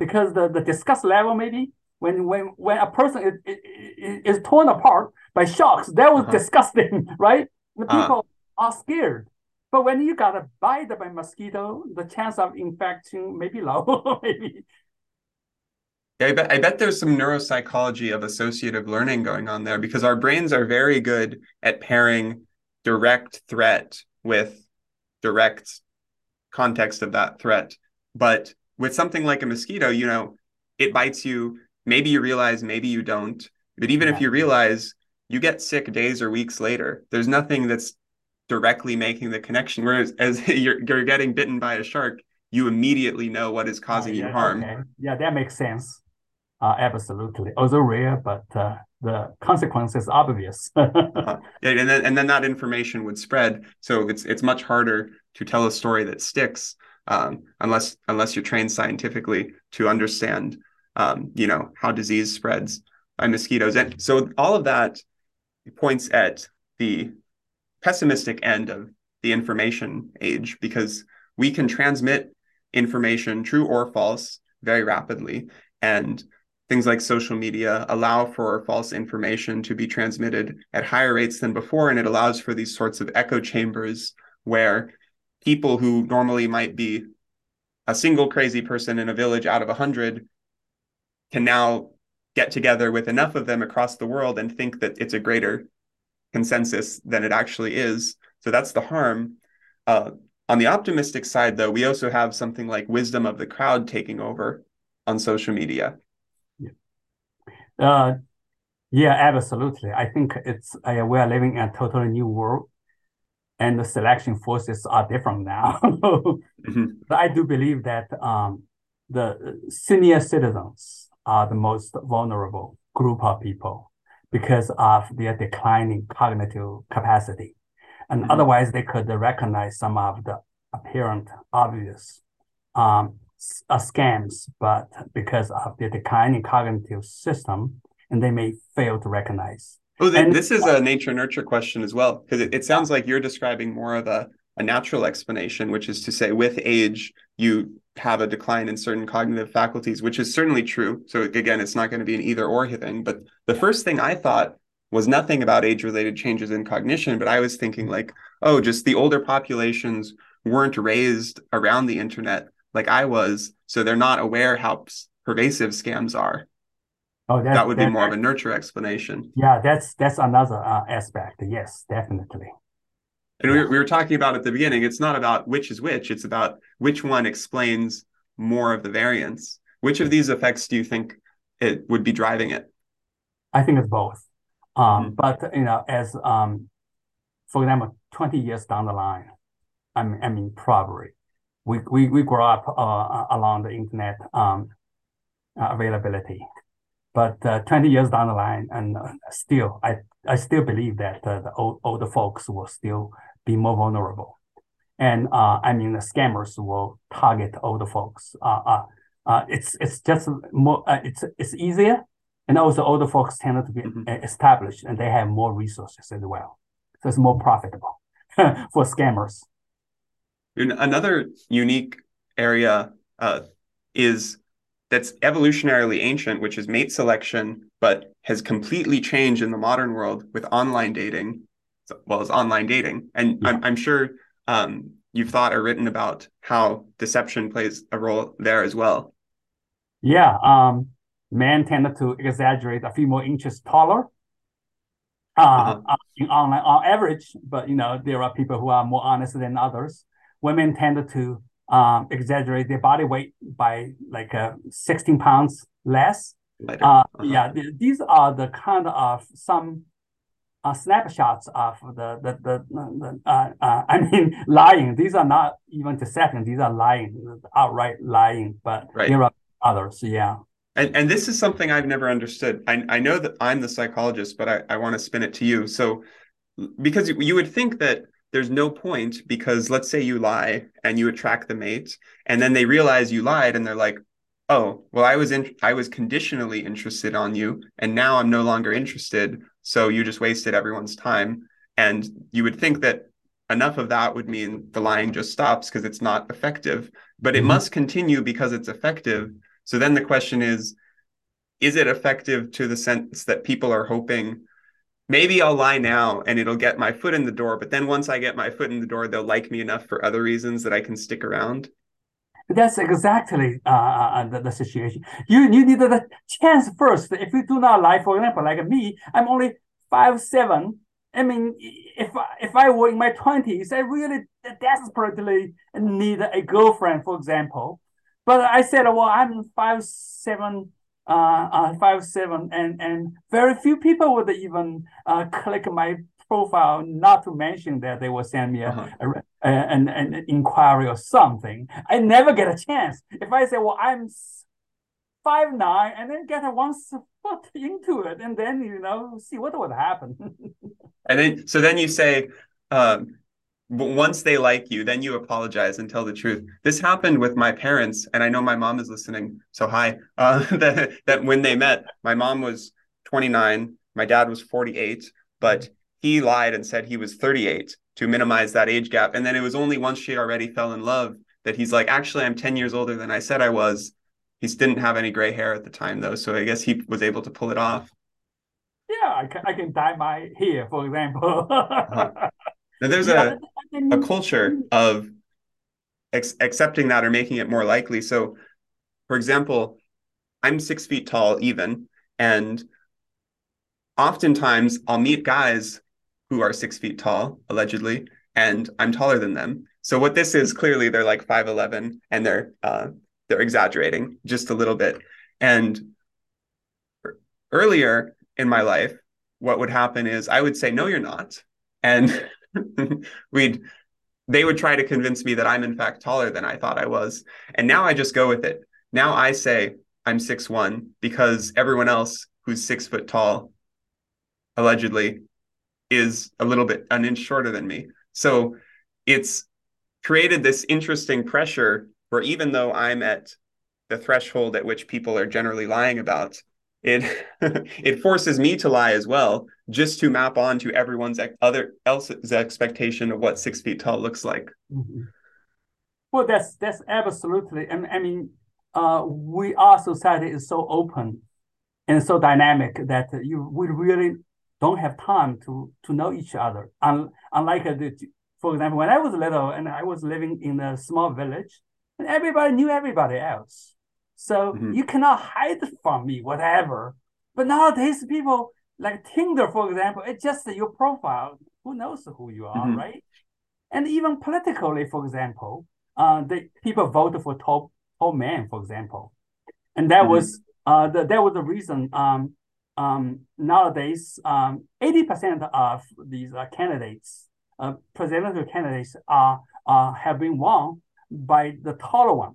because the, the disgust level maybe when when when a person is, is, is torn apart by sharks, that was uh-huh. disgusting, right? The uh-huh. people uh-huh. are scared. But when you got a bite by mosquito, the chance of infection may be low, maybe. Yeah, I bet I bet there's some neuropsychology of associative learning going on there because our brains are very good at pairing direct threat with direct context of that threat. But with something like a mosquito, you know, it bites you. Maybe you realize, maybe you don't. But even yeah. if you realize, you get sick days or weeks later. There's nothing that's directly making the connection. Whereas as you're, you're getting bitten by a shark, you immediately know what is causing yeah, you harm. Okay. Yeah, that makes sense. Uh, absolutely. Although rare, but uh, the consequences obvious. uh-huh. Yeah, and then and then that information would spread. So it's it's much harder to tell a story that sticks um, unless unless you're trained scientifically to understand um, you know how disease spreads by mosquitoes. And so all of that points at the pessimistic end of the information age because we can transmit information true or false very rapidly. And things like social media allow for false information to be transmitted at higher rates than before. And it allows for these sorts of echo chambers where people who normally might be a single crazy person in a village out of a hundred can now get together with enough of them across the world and think that it's a greater consensus than it actually is. So that's the harm. Uh, on the optimistic side, though, we also have something like wisdom of the crowd taking over on social media. Uh, Yeah, absolutely. I think it's uh, we are living in a totally new world, and the selection forces are different now. mm-hmm. But I do believe that um, the senior citizens are the most vulnerable group of people because of their declining cognitive capacity, and mm-hmm. otherwise they could recognize some of the apparent obvious um, uh, scams, but because of the declining cognitive system, and they may fail to recognize. Oh, and, this is a nature nurture question as well, because it, it sounds like you're describing more of a, a natural explanation, which is to say, with age, you have a decline in certain cognitive faculties, which is certainly true. So again, it's not going to be an either or thing. But the first thing I thought was nothing about age related changes in cognition, but I was thinking mm-hmm. like, oh, just the older populations weren't raised around the internet like I was, so they're not aware how pervasive scams are. Oh, that, that would that, be more of a nurture explanation. Yeah, that's that's another uh, aspect. Yes, definitely. And we, we were talking about at the beginning. It's not about which is which. It's about which one explains more of the variance. Which of these effects do you think it would be driving it? I think it's both. Um, mm-hmm. But you know, as um, for example, twenty years down the line, I mean, I mean probably we we we grow up uh, along the internet um, availability, but uh, 20 years down the line, and uh, still, I I still believe that uh, the old, older folks will still be more vulnerable, and uh, I mean the scammers will target older folks. Uh, uh, it's it's just more it's it's easier, and also older folks tend to be mm-hmm. established, and they have more resources as well, so it's more profitable for scammers. Another unique area uh, is that's evolutionarily ancient, which is mate selection, but has completely changed in the modern world with online dating, as well as online dating. And yeah. I'm, I'm, sure um, you've thought or written about how deception plays a role there as well. Yeah, um, men tend to exaggerate a few more inches taller uh, uh-huh. Uh, in online on average, but you know there are people who are more honest than others women tend to um, exaggerate their body weight by like uh, 16 pounds less. Uh, uh-huh. Yeah, th- these are the kind of some uh, snapshots of the the the, the uh, uh, I mean lying. These are not even deception. These are lying, outright lying. But right. there are others. Yeah. And and this is something I've never understood. I I know that I'm the psychologist, but I I want to spin it to you. So because you would think that there's no point because let's say you lie and you attract the mate and then they realize you lied and they're like oh well i was in i was conditionally interested on you and now i'm no longer interested so you just wasted everyone's time and you would think that enough of that would mean the lying just stops because it's not effective but it mm-hmm. must continue because it's effective so then the question is is it effective to the sense that people are hoping maybe I'll lie now and it'll get my foot in the door. But then once I get my foot in the door, they'll like me enough for other reasons that I can stick around. That's exactly uh, uh, uh, the, the situation. You you need the chance first. If you do not lie, for example, like me, I'm only five seven. I mean, if if I were in my twenties, I really desperately need a girlfriend, for example. But I said, well, I'm five seven uh, uh, five seven, and and very few people would even uh, click my profile. Not to mention that they will send me a, uh-huh. a, a, an, an inquiry or something. I never get a chance. If I say, well, I'm five nine, and then get one foot into it, and then you know see what would happen. and then so then you say. Um, once they like you, then you apologize and tell the truth. This happened with my parents, and I know my mom is listening. So hi. Uh, that that when they met, my mom was 29, my dad was 48, but he lied and said he was 38 to minimize that age gap. And then it was only once she already fell in love that he's like, actually, I'm 10 years older than I said I was. He didn't have any gray hair at the time though, so I guess he was able to pull it off. Yeah, I can, I can dye my hair, for example. uh-huh. Now, there's yeah, a, a culture of ex- accepting that or making it more likely. So, for example, I'm six feet tall, even, and oftentimes I'll meet guys who are six feet tall, allegedly, and I'm taller than them. So what this is clearly they're like five eleven and they're uh, they're exaggerating just a little bit. And earlier in my life, what would happen is I would say, no, you're not. And we'd they would try to convince me that I'm in fact taller than I thought I was. And now I just go with it. Now I say I'm six one because everyone else who's six foot tall, allegedly, is a little bit an inch shorter than me. So it's created this interesting pressure where even though I'm at the threshold at which people are generally lying about, it it forces me to lie as well, just to map on to everyone's other else's expectation of what six feet tall looks like. Mm-hmm. Well, that's that's absolutely. Mean, I mean, uh, we our society is so open and so dynamic that you we really don't have time to to know each other. Un, unlike the, for example, when I was little and I was living in a small village, and everybody knew everybody else. So mm-hmm. you cannot hide from me, whatever. But nowadays, people like Tinder, for example, it's just your profile. Who knows who you are, mm-hmm. right? And even politically, for example, uh, the people voted for tall, tall man, for example, and that mm-hmm. was uh, the, that was the reason. Um, um, nowadays, um, 80% of these uh, candidates, uh, presidential candidates, are uh, have been won by the taller one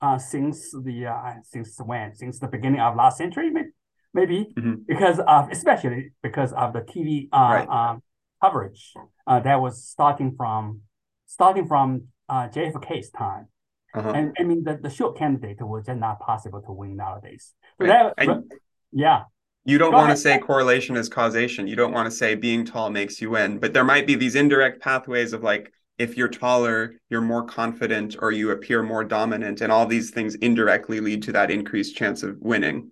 uh, since the uh, since when since the beginning of last century maybe, maybe mm-hmm. because of especially because of the TV uh, right. Um, coverage uh, that was starting from starting from uh, JFK's time. Uh-huh. And I mean the, the short candidate was just not possible to win nowadays. So right. that, I, yeah. You don't want to say correlation is causation. You don't want to say being tall makes you win, but there might be these indirect pathways of like if you're taller, you're more confident or you appear more dominant. And all these things indirectly lead to that increased chance of winning.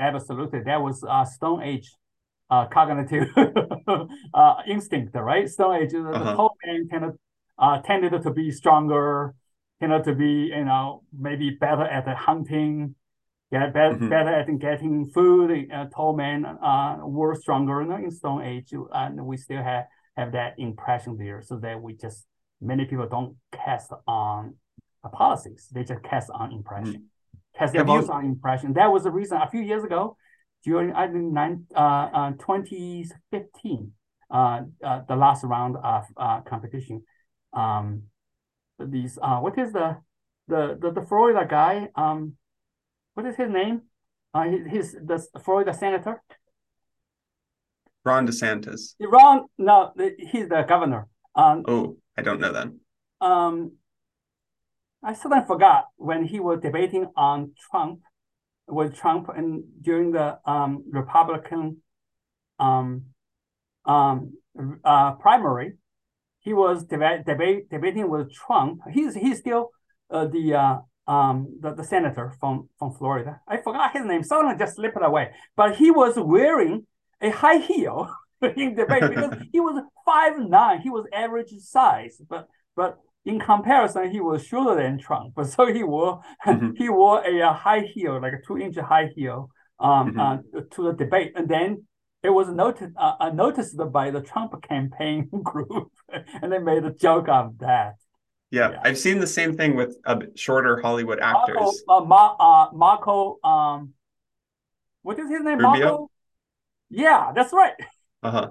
Absolutely. That was uh, Stone Age uh, cognitive uh, instinct, right? Stone Age, uh-huh. the whole man tended, uh, tended to be stronger, tended to be, you know, maybe better at the hunting, get better, mm-hmm. better at getting food. Uh, tall men uh, were stronger you know, in Stone Age, and we still have have that impression there so that we just many people don't cast on policies they just cast on impression mm-hmm. cast their votes on impression that was the reason a few years ago during i think nine, uh, uh, 2015 uh, uh, the last round of uh, competition um, these uh, what is the the the, the florida guy um, what is his name uh, his, his the florida senator Ron DeSantis. Ron, no, he's the governor. Um, oh, I don't know that. Um, I suddenly forgot when he was debating on Trump with Trump and during the um, Republican um, um, uh, primary, he was deba- debate, debating with Trump. He's he's still uh, the, uh, um, the the senator from from Florida. I forgot his name. Suddenly just slipped away. But he was wearing a high heel in debate because he was five nine. He was average size, but but in comparison, he was shorter than Trump. But so he wore mm-hmm. he wore a, high heel, like a two inch high heel, um, mm-hmm. uh, to the debate, and then it was noted uh, uh noticed by the Trump campaign group, and they made a joke of that. Yeah, yeah. I've seen the same thing with a shorter Hollywood actors. Marco, uh, Ma, uh, Marco um, what is his name? Rubio? Marco yeah, that's right. Uh huh.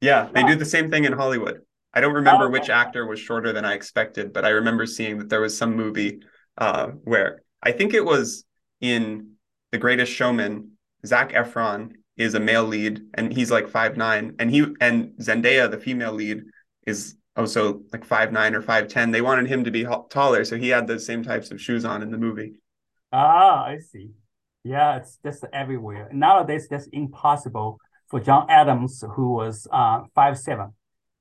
Yeah, they do the same thing in Hollywood. I don't remember oh, which actor was shorter than I expected, but I remember seeing that there was some movie uh, where I think it was in The Greatest Showman. Zac Efron is a male lead, and he's like five nine, and he and Zendaya, the female lead, is also like five nine or five ten. They wanted him to be taller, so he had the same types of shoes on in the movie. Ah, I see. Yeah, it's just everywhere. Nowadays, that's impossible for John Adams, who was uh, five seven,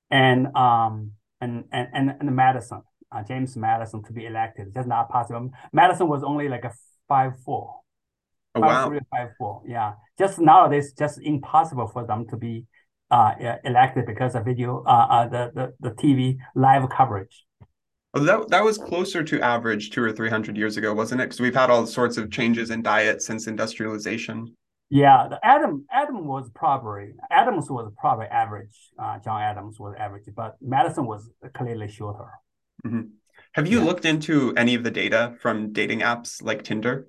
and um and and and, and Madison, uh, James Madison, to be elected. That's not possible. Madison was only like a five four. Oh, wow. Three, five four. Yeah. Just nowadays, just impossible for them to be uh, elected because of video, uh, uh, the, the the TV live coverage. Oh, that that was closer to average two or three hundred years ago, wasn't it? Because we've had all sorts of changes in diet since industrialization. Yeah, the Adam Adam was probably Adams was probably average. Uh, John Adams was average, but Madison was clearly shorter. Mm-hmm. Have you yeah. looked into any of the data from dating apps like Tinder?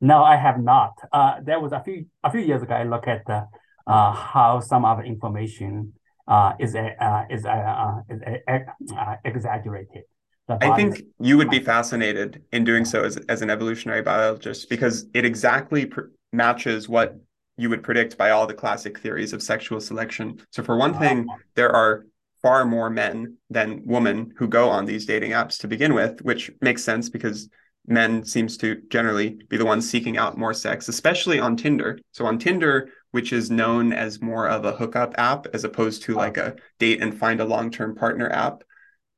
No, I have not. Uh, there was a few a few years ago. I looked at the, uh, how some of the information uh, is a, uh, is a, uh, is a, uh, exaggerated. I think you would be fascinated in doing so as, as an evolutionary biologist because it exactly pr- matches what you would predict by all the classic theories of sexual selection. So, for one thing, there are far more men than women who go on these dating apps to begin with, which makes sense because men seems to generally be the ones seeking out more sex, especially on Tinder. So on Tinder, which is known as more of a hookup app as opposed to like a date and find a long-term partner app,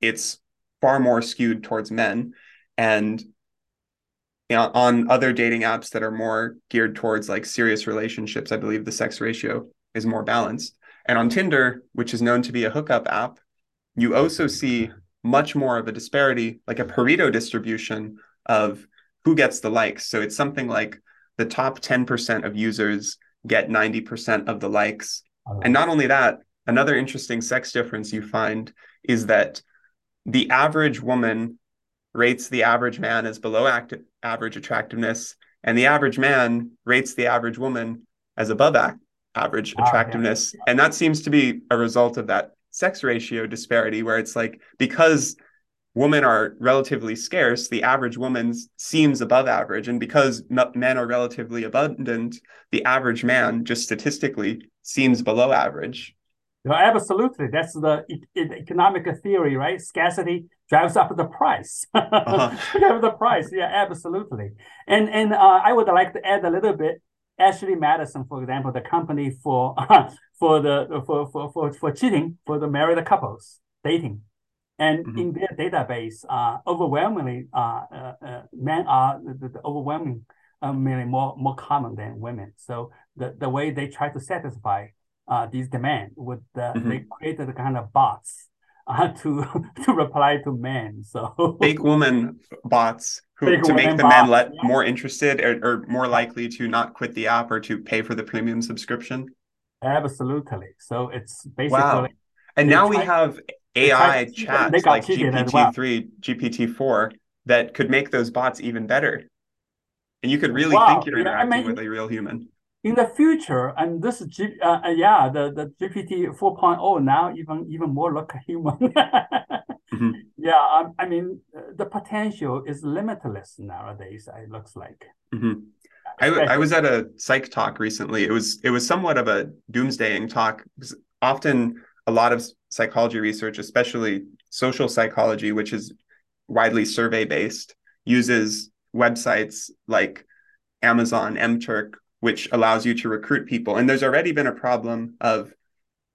it's far more skewed towards men. And you know, on other dating apps that are more geared towards like serious relationships, I believe the sex ratio is more balanced. And on Tinder, which is known to be a hookup app, you also see much more of a disparity, like a Pareto distribution of who gets the likes. So it's something like the top 10% of users get 90% of the likes. And not only that, another interesting sex difference you find is that the average woman rates the average man as below act- average attractiveness, and the average man rates the average woman as above average ah, attractiveness. yeah. And that seems to be a result of that sex ratio disparity, where it's like because women are relatively scarce, the average woman seems above average. And because men are relatively abundant, the average man, just statistically, seems below average. No, absolutely. That's the economic theory, right? Scarcity drives up the price. uh-huh. drives the price. Yeah, absolutely. And and uh, I would like to add a little bit. Ashley Madison, for example, the company for for the for, for for for cheating for the married couples dating and mm-hmm. in their database, uh, overwhelmingly, uh, uh, uh men are the, the overwhelmingly more more common than women. So the, the way they try to satisfy uh, these demand would mm-hmm. they created a kind of bots uh, to to reply to men. So fake woman bots who to make the bots, men let yeah. more interested or, or more likely to not quit the app or to pay for the premium subscription. Absolutely. So it's basically wow. And now we have AI chats like GPT-3, well. GPT-4 that could make those bots even better. And you could really wow. think you're interacting yeah, I mean, with a real human. In the future, and this G, uh, uh yeah, the, the GPT 4.0 now even even more look human. mm-hmm. Yeah, um, I mean the potential is limitless nowadays. It looks like. Mm-hmm. I, I was at a psych talk recently. It was it was somewhat of a doomsdaying talk. Often a lot of psychology research, especially social psychology, which is widely survey based, uses websites like Amazon, MTurk, which allows you to recruit people. And there's already been a problem of,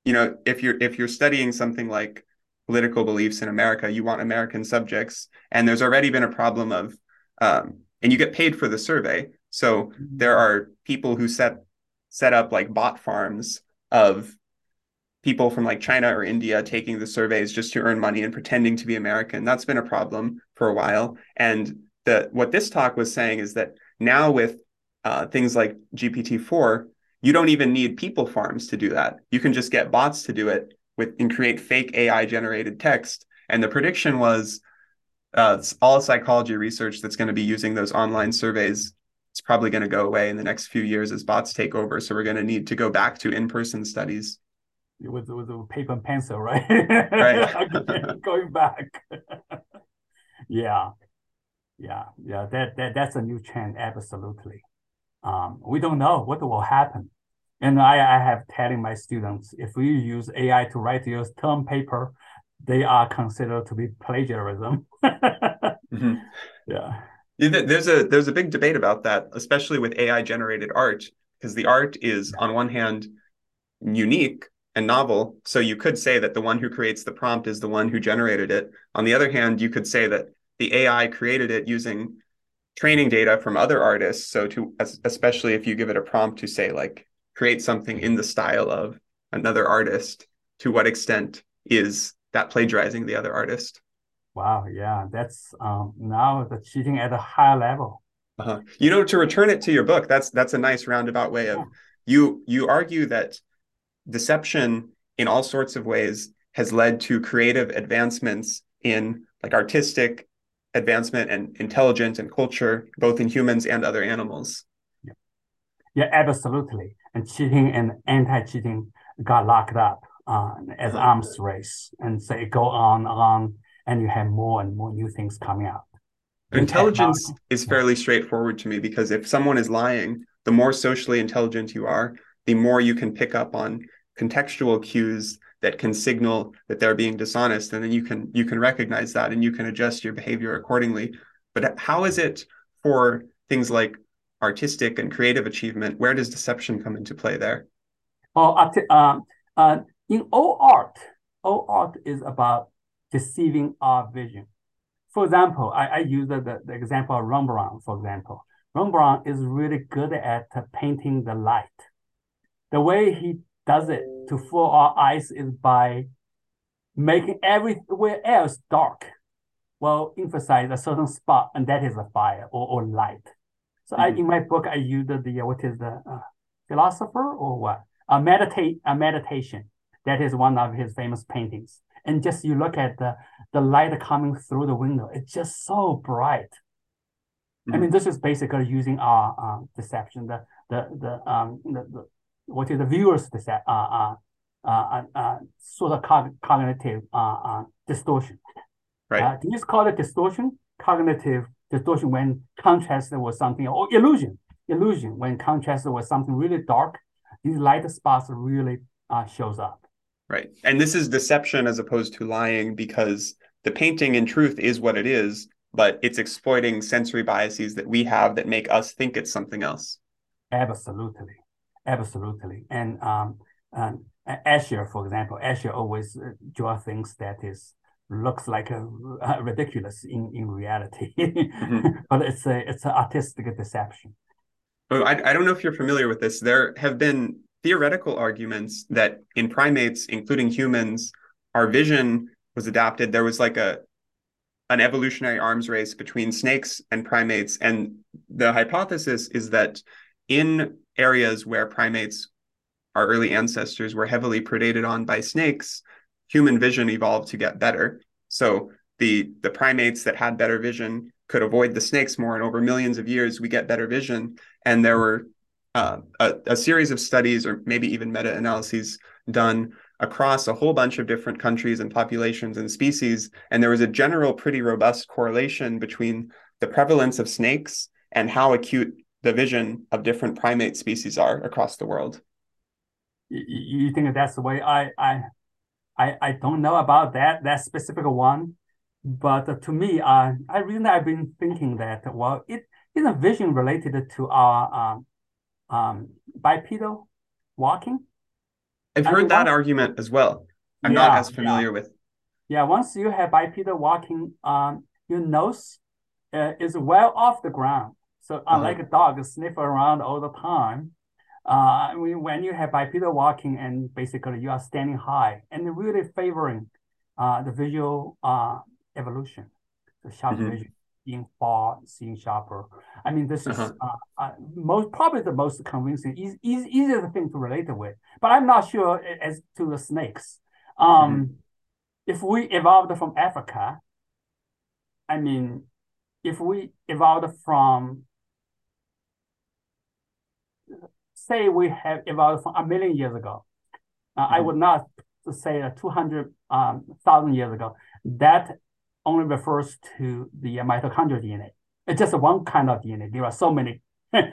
you know, if you're if you're studying something like political beliefs in America, you want American subjects, and there's already been a problem of, um, and you get paid for the survey. So there are people who set set up like bot farms of people from like China or India taking the surveys just to earn money and pretending to be American. That's been a problem for a while. And the what this talk was saying is that now with uh, things like GPT-4, you don't even need people farms to do that. You can just get bots to do it with and create fake AI generated text. And the prediction was uh, all psychology research that's going to be using those online surveys it's probably going to go away in the next few years as bots take over. So we're going to need to go back to in-person studies with with a paper and pencil, right? Right. Going back. yeah, yeah, yeah. That that that's a new trend, absolutely. Um, we don't know what will happen, and I I have telling my students if we use AI to write your term paper, they are considered to be plagiarism. mm-hmm. Yeah. There's a there's a big debate about that, especially with AI generated art, because the art is on one hand unique and novel. So you could say that the one who creates the prompt is the one who generated it. On the other hand, you could say that the AI created it using training data from other artists. So to especially if you give it a prompt to say like create something in the style of another artist, to what extent is that plagiarizing the other artist? Wow, yeah, that's um, now the cheating at a higher level. Uh-huh. You know, to return it to your book, that's that's a nice roundabout way of you you argue that deception in all sorts of ways has led to creative advancements in like artistic advancement and intelligence and culture, both in humans and other animals. Yeah, yeah absolutely. And cheating and anti-cheating got locked up uh, as uh-huh. arms race, and so it go on on, and you have more and more new things coming out. Intelligence is fairly straightforward to me because if someone is lying, the more socially intelligent you are, the more you can pick up on contextual cues that can signal that they're being dishonest and then you can you can recognize that and you can adjust your behavior accordingly. But how is it for things like artistic and creative achievement? Where does deception come into play there? Well uh, uh, in all art all art is about deceiving our vision. For example i, I use the, the, the example of rembrandt for example. Rembrandt is really good at painting the light. The way he does it to fool our eyes is by making everywhere else dark. Well, emphasize a certain spot, and that is a fire or, or light. So mm-hmm. I, in my book, I use the, what is the uh, philosopher or what a meditate a meditation. That is one of his famous paintings. And just you look at the the light coming through the window, it's just so bright. Mm-hmm. I mean, this is basically using our uh, deception, the the the um the, the what is the viewer's uh, uh, uh, uh, sort of cog cognitive uh, uh, distortion. Right. Uh, this call it distortion, cognitive distortion when contrasted with something, or illusion, illusion when contrasted with something really dark, these light spots really uh, shows up. Right. And this is deception as opposed to lying because the painting in truth is what it is, but it's exploiting sensory biases that we have that make us think it's something else. Absolutely. Absolutely. And um, um, Escher, for example, Escher always uh, draw things that is looks like a, uh, ridiculous in, in reality, mm-hmm. but it's a it's an artistic deception. Oh, I, I don't know if you're familiar with this. There have been theoretical arguments that in primates, including humans, our vision was adapted. There was like a an evolutionary arms race between snakes and primates, and the hypothesis is that in areas where primates, our early ancestors, were heavily predated on by snakes, human vision evolved to get better. So the the primates that had better vision could avoid the snakes more, and over millions of years, we get better vision. And there were uh, a, a series of studies, or maybe even meta analyses, done across a whole bunch of different countries and populations and species. And there was a general, pretty robust correlation between the prevalence of snakes and how acute the vision of different primate species are across the world. You think that's the way I I I, I don't know about that that specific one, but to me, uh, I really I've been thinking that well, it is a vision related to our um, um, bipedal walking. I've heard that argument as well. I'm yeah, not as familiar yeah. with. Yeah, once you have bipedal walking, um, your nose uh, is well off the ground. So uh-huh. unlike uh-huh. a dog sniff around all the time, uh, when you have bipedal walking and basically you are standing high and really favoring uh, the visual uh, evolution, the sharp mm-hmm. vision, being far, seeing sharper. I mean, this is uh-huh. uh, uh, most probably the most convincing, easy, easy, easier thing to relate with. But I'm not sure as to the snakes. Um, mm-hmm. If we evolved from Africa, I mean, if we evolved from say we have evolved from a million years ago. Uh, mm-hmm. I would not say uh, 200,000 um, years ago. That only refers to the mitochondrial DNA. It's just one kind of DNA. There are so many kind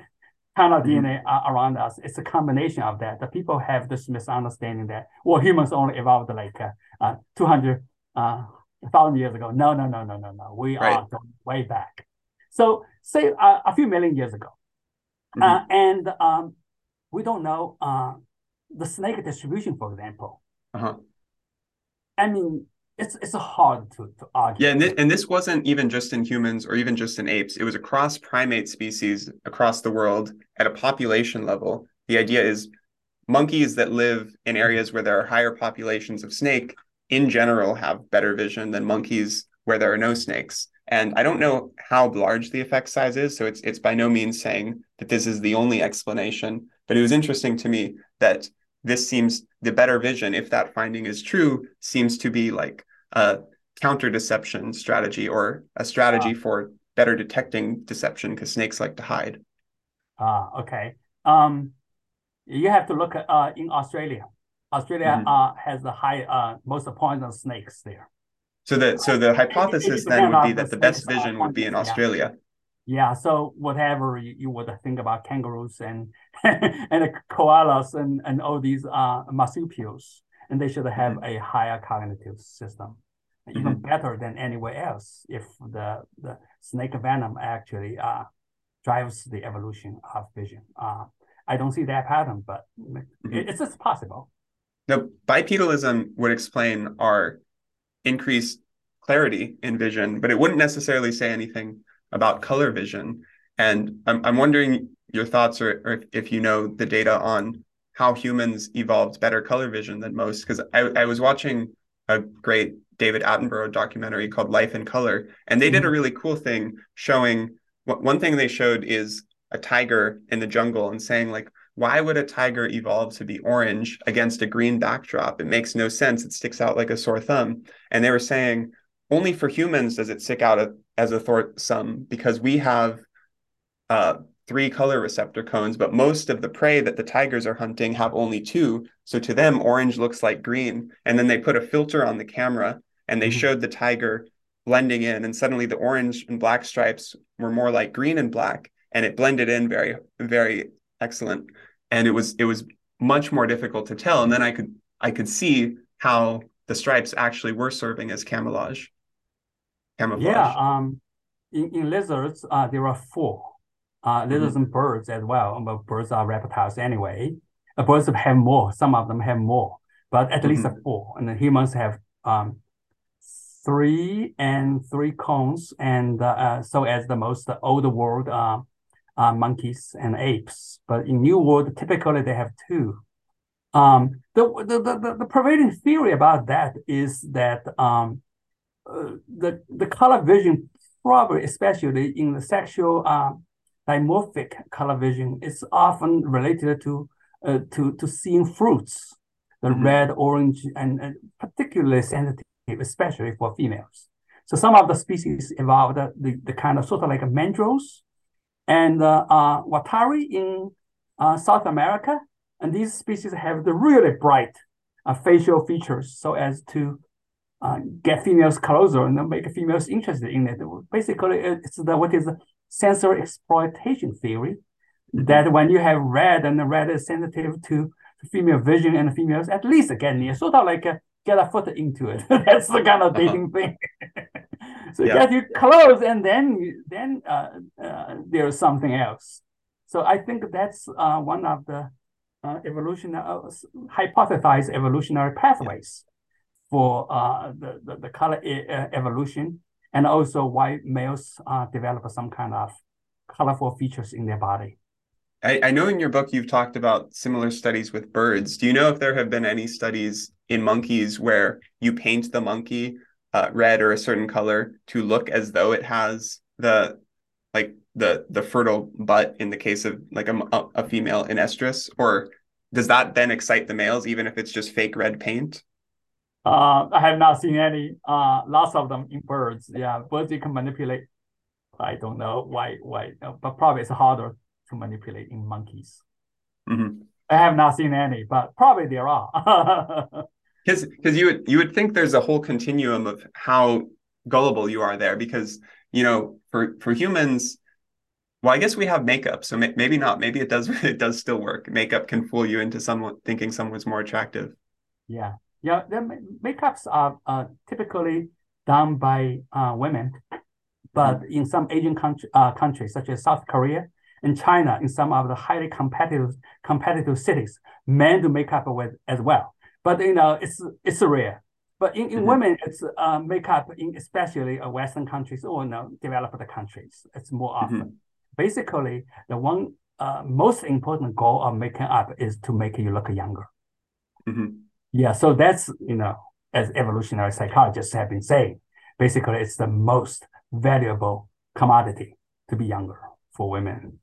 of mm-hmm. DNA uh, around us. It's a combination of that. The people have this misunderstanding that well, humans only evolved like uh, uh, 200,000 uh, years ago. No, no, no, no, no, no. We right. are going way back. So say uh, a few million years ago. Mm-hmm. Uh, and um, we don't know uh, the snake distribution, for example. Uh-huh. I mean, it's it's hard to, to argue. Yeah, and, th- and this wasn't even just in humans or even just in apes. It was across primate species across the world at a population level. The idea is monkeys that live in areas where there are higher populations of snake in general have better vision than monkeys where there are no snakes. And I don't know how large the effect size is, so it's it's by no means saying that this is the only explanation. But it was interesting to me that this seems the better vision, if that finding is true, seems to be like a counter deception strategy or a strategy uh, for better detecting deception because snakes like to hide. Ah, uh, okay. Um, you have to look at uh, in Australia. Australia mm-hmm. uh, has the high uh, most poisonous snakes there. So the so the hypothesis then would be that the best vision would be in Australia. Yeah. Yeah, so whatever you, you would think about kangaroos and and koalas and and all these uh marsupials, and they should have mm-hmm. a higher cognitive system, even mm-hmm. better than anywhere else. If the the snake venom actually uh drives the evolution of vision. Uh, I don't see that pattern, but mm-hmm. it's just possible. Now, bipedalism would explain our increased clarity in vision, but it wouldn't necessarily say anything about color vision. And I'm, I'm wondering your thoughts or, or if you know the data on how humans evolved better color vision than most. Because I, I was watching a great David Attenborough documentary called Life in Color, and they did a mm-hmm. really cool thing showing one thing they showed is a tiger in the jungle and saying like why would a tiger evolve to be orange against a green backdrop it makes no sense it sticks out like a sore thumb and they were saying only for humans does it stick out as a sore thumb because we have uh, three color receptor cones but most of the prey that the tigers are hunting have only two. So to them orange looks like green. And then they put a filter on the camera and they mm-hmm. showed the tiger blending in and suddenly the orange and black stripes were more like green and black and it blended in very very excellent. And it was it was much more difficult to tell. And then i could i could see how the stripes actually were serving as camouflage camouflage yeah um in, in lizards uh there are four uh lizards mm-hmm. and birds as well but birds are reptiles anyway uh, birds have more some of them have more but at mm-hmm. least four and the humans have um three and three cones and uh, uh so as the most old world uh uh, monkeys and apes. But in New World, typically they have two. Um, the, the, the, the prevailing theory about that is that um, uh, the, the color vision, probably especially in the sexual uh, dimorphic color vision, is often related to uh, to, to seeing fruits, the mm-hmm. red, orange, and, and particularly sensitive, especially for females. So some of the species evolved the, the kind of sort of like mandrills, and uh, uh, uakari in uh, South America. And these species have the really bright uh, facial features so as to uh, get females closer and make females interested in it. Basically, it's the what is sensory exploitation theory that when you have red and the red is sensitive to female vision and females at least get near, sort of like a, get a foot into it. That's the kind of dating thing. so yeah. get you close and then then uh, uh, there's something else so i think that's uh, one of the uh, evolutionary uh, hypothesized evolutionary pathways for uh, the, the, the color e evolution. And also why males develop some kind of colorful features in their body. I, I know in your book you've talked about similar studies with birds. Do you know if there have been any studies in monkeys where you paint the monkey uh, red or a certain color to look as though it has the like the the fertile butt in the case of like a, a female in estrus? Or does that then excite the males even if it's just fake red paint uh, i have not seen any uh lots of them in birds. Yeah birds you can manipulate. I don't know why why but probably it's harder to manipulate in monkeys. Mm-hmm. i have not seen any but probably there are. Because because you would you would think there's a whole continuum of how gullible you are there because you know for for humans well i guess we have makeup so may, maybe not. Maybe it does it does still work. Makeup can fool you into someone thinking someone's more attractive. Yeah yeah the makeups are uh, typically done by uh, women but mm-hmm. in some asian country, uh, countries such as south korea and china in some of the highly competitive competitive cities men do makeup with as well but you know it's it's rare. But in, in mm-hmm. women, it's uh, makeup in especially uh, Western countries or you know, developed countries. It's more mm-hmm. often. Mm-hmm. Basically, the one uh, most important goal of making up is to make you look younger. Mm-hmm. Yeah, so that's you know, as evolutionary psychologists have been saying, basically it's the most valuable commodity to be younger for women.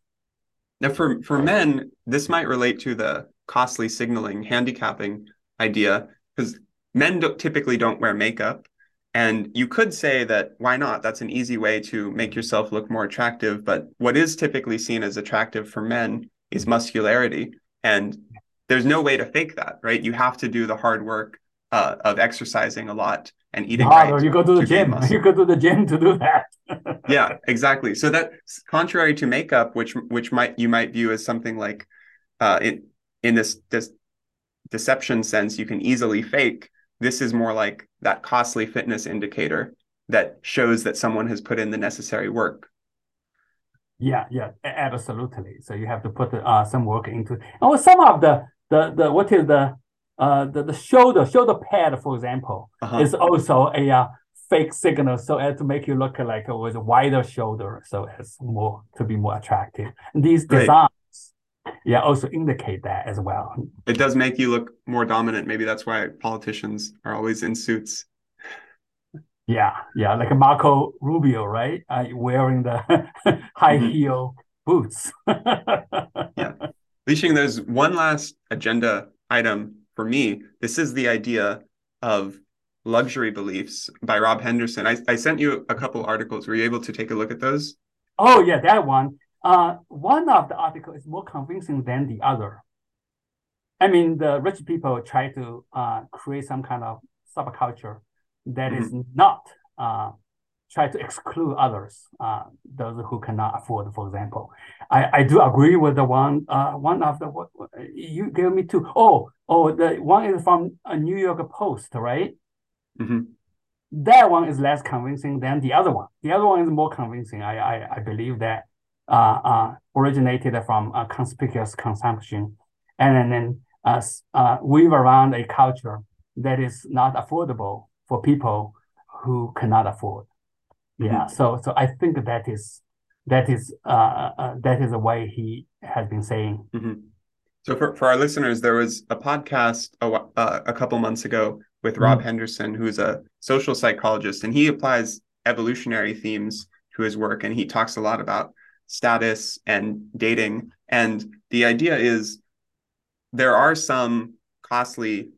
Now, for for men, this might relate to the costly signaling handicapping idea because men don't, typically don't wear makeup And you could say that why not? That's an easy way to make yourself look more attractive. But what is typically seen as attractive for men is muscularity. And there's no way to fake that, right? You have to do the hard work uh, of exercising a lot and eating right. right. You go to the to gym. You go to the gym to do that. yeah, exactly. So that contrary to makeup, which which might you might view as something like uh, in in this this deception sense, you can easily fake. This is more like that costly fitness indicator that shows that someone has put in the necessary work. Yeah, yeah, absolutely. So you have to put uh, some work into it. And some of the the the what is the uh the, the shoulder shoulder pad, for example, uh-huh. is also a uh, fake signal so as to make you look like with a wider shoulder, so as more to be more attractive. And these designs, yeah, also indicate that as well. It does make you look more dominant. Maybe that's why politicians are always in suits. Yeah, yeah, like Marco Rubio, right? Uh, wearing the high mm-hmm. heel boots. yeah. Lixing, there's one last agenda item for me. This is the idea of luxury beliefs by Rob Henderson. I, I sent you a couple articles. Were you able to take a look at those? Oh, yeah, that one. Uh, one of the articles is more convincing than the other. I mean, the rich people try to uh, create some kind of subculture that mm-hmm. is not uh, try to exclude others, uh, those who cannot afford, for example. I, I do agree with the one uh, one of the what you gave me two. Oh, oh, the one is from a New York Post, right? Mm-hmm. That one is less convincing than the other one. The other one is more convincing. I I, I believe that uh, uh, originated from a conspicuous consumption, and then uh, uh, weave around a culture that is not affordable for people who cannot afford. Yeah, mm-hmm. so so I think that is that is uh, uh, that is the way he has been saying. Mm-hmm. So for, for our listeners, there was a podcast a, uh, a couple months ago with mm-hmm. Rob Henderson, who's a social psychologist, and he applies evolutionary themes to his work, and he talks a lot about status and dating. And the idea is there are some costly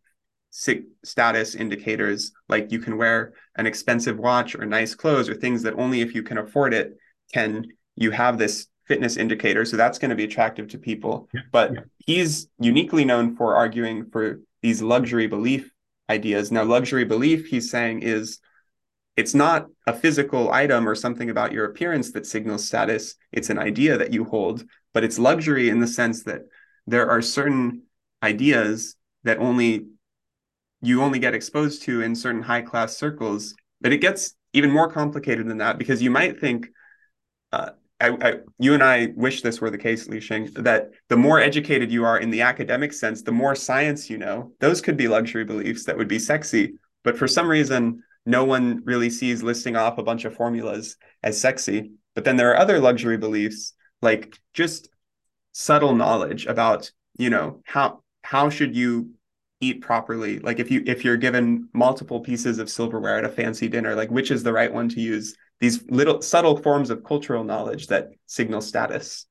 status indicators like you can wear an expensive watch or nice clothes or things that only if you can afford it can you have this fitness indicator. So that's going to be attractive to people. Yeah, but yeah. he's uniquely known for arguing for these luxury belief ideas. Now luxury belief he's saying is it's not a physical item or something about your appearance that signals status. It's an idea that you hold. But it's luxury in the sense that there are certain ideas that only you only get exposed to in certain high class circles. But it gets even more complicated than that because you might think, uh, I, I, you and I wish this were the case, Lixing, that the more educated you are in the academic sense, the more science you know. Those could be luxury beliefs that would be sexy. But for some reason, no one really sees listing off a bunch of formulas as sexy. But then there are other luxury beliefs, like just subtle knowledge about, you know, how how should you eat properly. Like if you if you're given multiple pieces of silverware at a fancy dinner like which is the right one to use? These little subtle forms of cultural knowledge that signal status.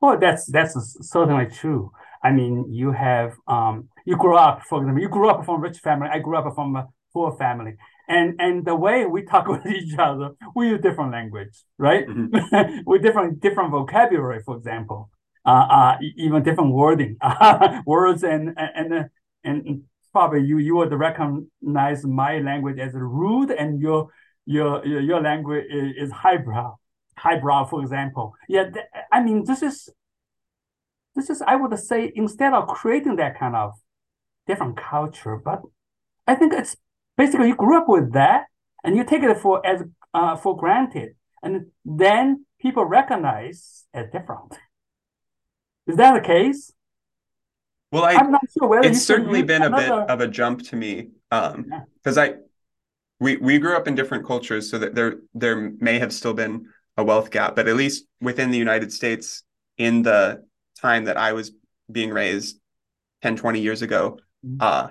Well that's that's certainly true. I mean you have um you grew up for example you grew up from a rich family. I grew up from a poor family. And and the way we talk with each other we use different language right? Mm-hmm. with different different vocabulary for example. Uh, uh, even different wording, words and and and probably you you would recognize my language as rude and your your your language is, is highbrow highbrow for example. Yeah th- i mean this is this is i would say instead of creating that kind of different culture but i think it's basically you grew up with that and you take it for as uh, for granted. And then people recognize as different. Is that the case well, I, am not sure whether it's certainly been another... a bit of a jump to me because um. I we we grew up in different cultures, so that there there may have still been a wealth gap, but at least within the United States, in the time that I was being raised 10, 20 years ago, mm-hmm. uh,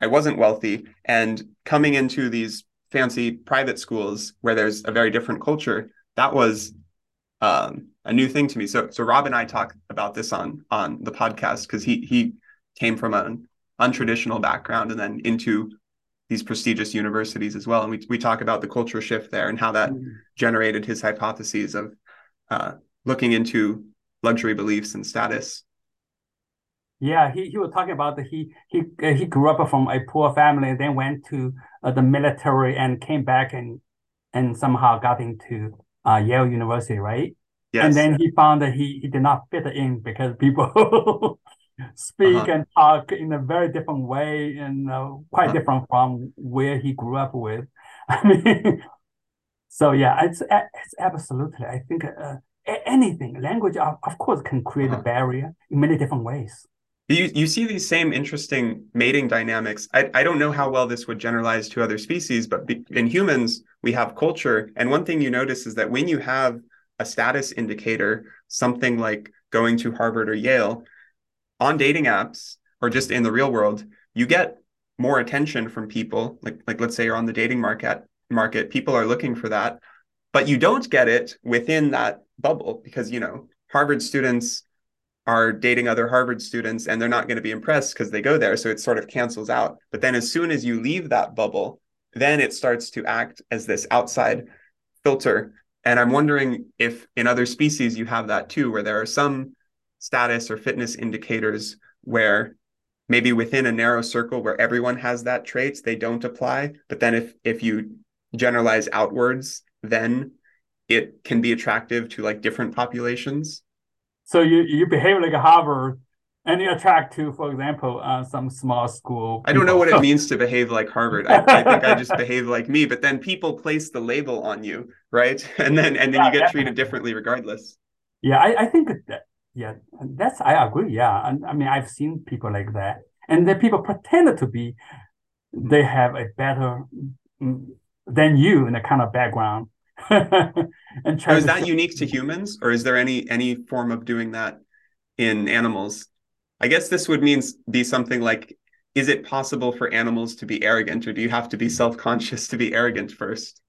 I wasn't wealthy, and coming into these fancy private schools where there's a very different culture, that was um, a new thing to me. So so Rob and I talk about this on on the podcast because he he came from an untraditional background and then into these prestigious universities as well. And we we talk about the culture shift there and how that mm. generated his hypotheses of uh, looking into luxury beliefs and status. Yeah, he, he was talking about that he he uh, he grew up from a poor family, then went to uh, the military and came back and and somehow got into uh, Yale University, right? Yes. And then he found that he, he did not fit in because people speak uh-huh. and talk in a very different way and uh, quite uh-huh. different from where he grew up with. I mean, so yeah, it's it's absolutely. I think uh, anything language, of, of course, can create uh-huh. a barrier in many different ways. You you see these same interesting mating dynamics. I, I don't know how well this would generalize to other species, but be, in humans we have culture, and one thing you notice is that when you have a status indicator, something like going to Harvard or Yale, on dating apps or just in the real world, you get more attention from people. Like like let's say you're on the dating market market, people are looking for that, but you don't get it within that bubble because you know Harvard students are dating other Harvard students and they're not going to be impressed because they go there. So it sort of cancels out. But then as soon as you leave that bubble, then it starts to act as this outside filter. And I'm wondering if in other species you have that too, where there are some status or fitness indicators where maybe within a narrow circle where everyone has that traits, they don't apply. But then if if you generalize outwards, then it can be attractive to like different populations. So you you behave like a Harvard and you attract to, for example, uh, some small school. People. I don't know what it means to behave like Harvard. I, I, think I just behave like me, but then people place the label on you, right? And then and then yeah, you get treated differently regardless. Yeah, I, I think that yeah, that's I agree. Yeah, and I mean I've seen people like that, and the people pretend to be they have a better mm, than you in a kind of background. and is that unique to humans, or is there any any form of doing that in animals? I guess this would mean be something like is it possible for animals to be arrogant or do you have to be self-conscious to be arrogant first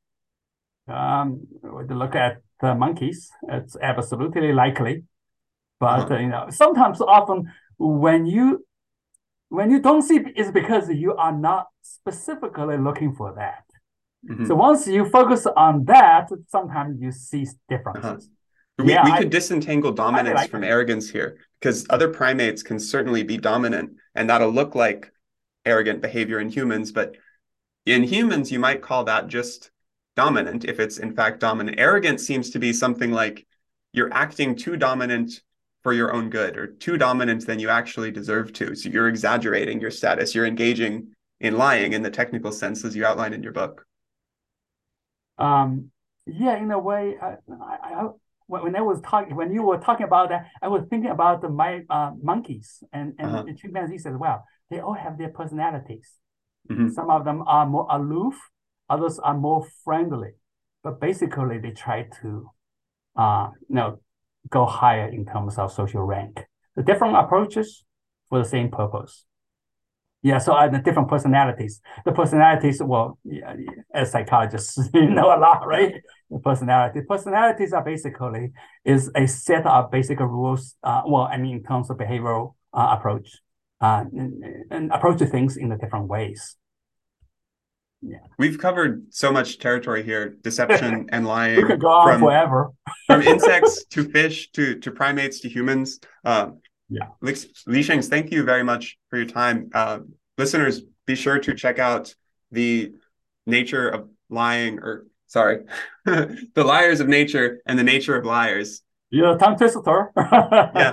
um look at the monkeys it's absolutely likely but uh-huh. uh, you know sometimes often when you when you don't see it's because you are not specifically looking for that mm-hmm. so once you focus on that sometimes you see differences uh-huh. We, yeah, we could I, disentangle dominance like from arrogance here because other primates can certainly be dominant and that'll look like arrogant behavior in humans. But in humans, you might call that just dominant if it's in fact dominant. Arrogance seems to be something like you're acting too dominant for your own good or too dominant than you actually deserve to. So you're exaggerating your status, you're engaging in lying in the technical sense as you outline in your book. Um, yeah, in a way, I, I, when I was talking, when you were talking about that, I was thinking about the, my uh, monkeys and, and uh-huh. chimpanzees as well. They all have their personalities. Mm-hmm. Some of them are more aloof, others are more friendly, but basically they try to, uh, you know, go higher in terms of social rank. The different approaches for the same purpose. Yeah, so uh, the different personalities. The personalities, well, yeah, as psychologists, you know a lot, right? The personality. Personalities are basically is a set of basic rules. Uh, well, I mean, in terms of behavioral uh, approach, uh, and, and approach to things in the different ways. Yeah. We've covered so much territory here: deception and lying. we could go on from, forever. from insects to fish to to primates to humans. Um, yeah. Lixing, thank you very much for your time. Uh, listeners, be sure to check out the nature of lying, or sorry, the liars of nature and the nature of liars. You're a tongue twister. yeah.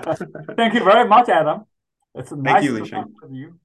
thank you very much, Adam. It's nice thank you, to talk with you.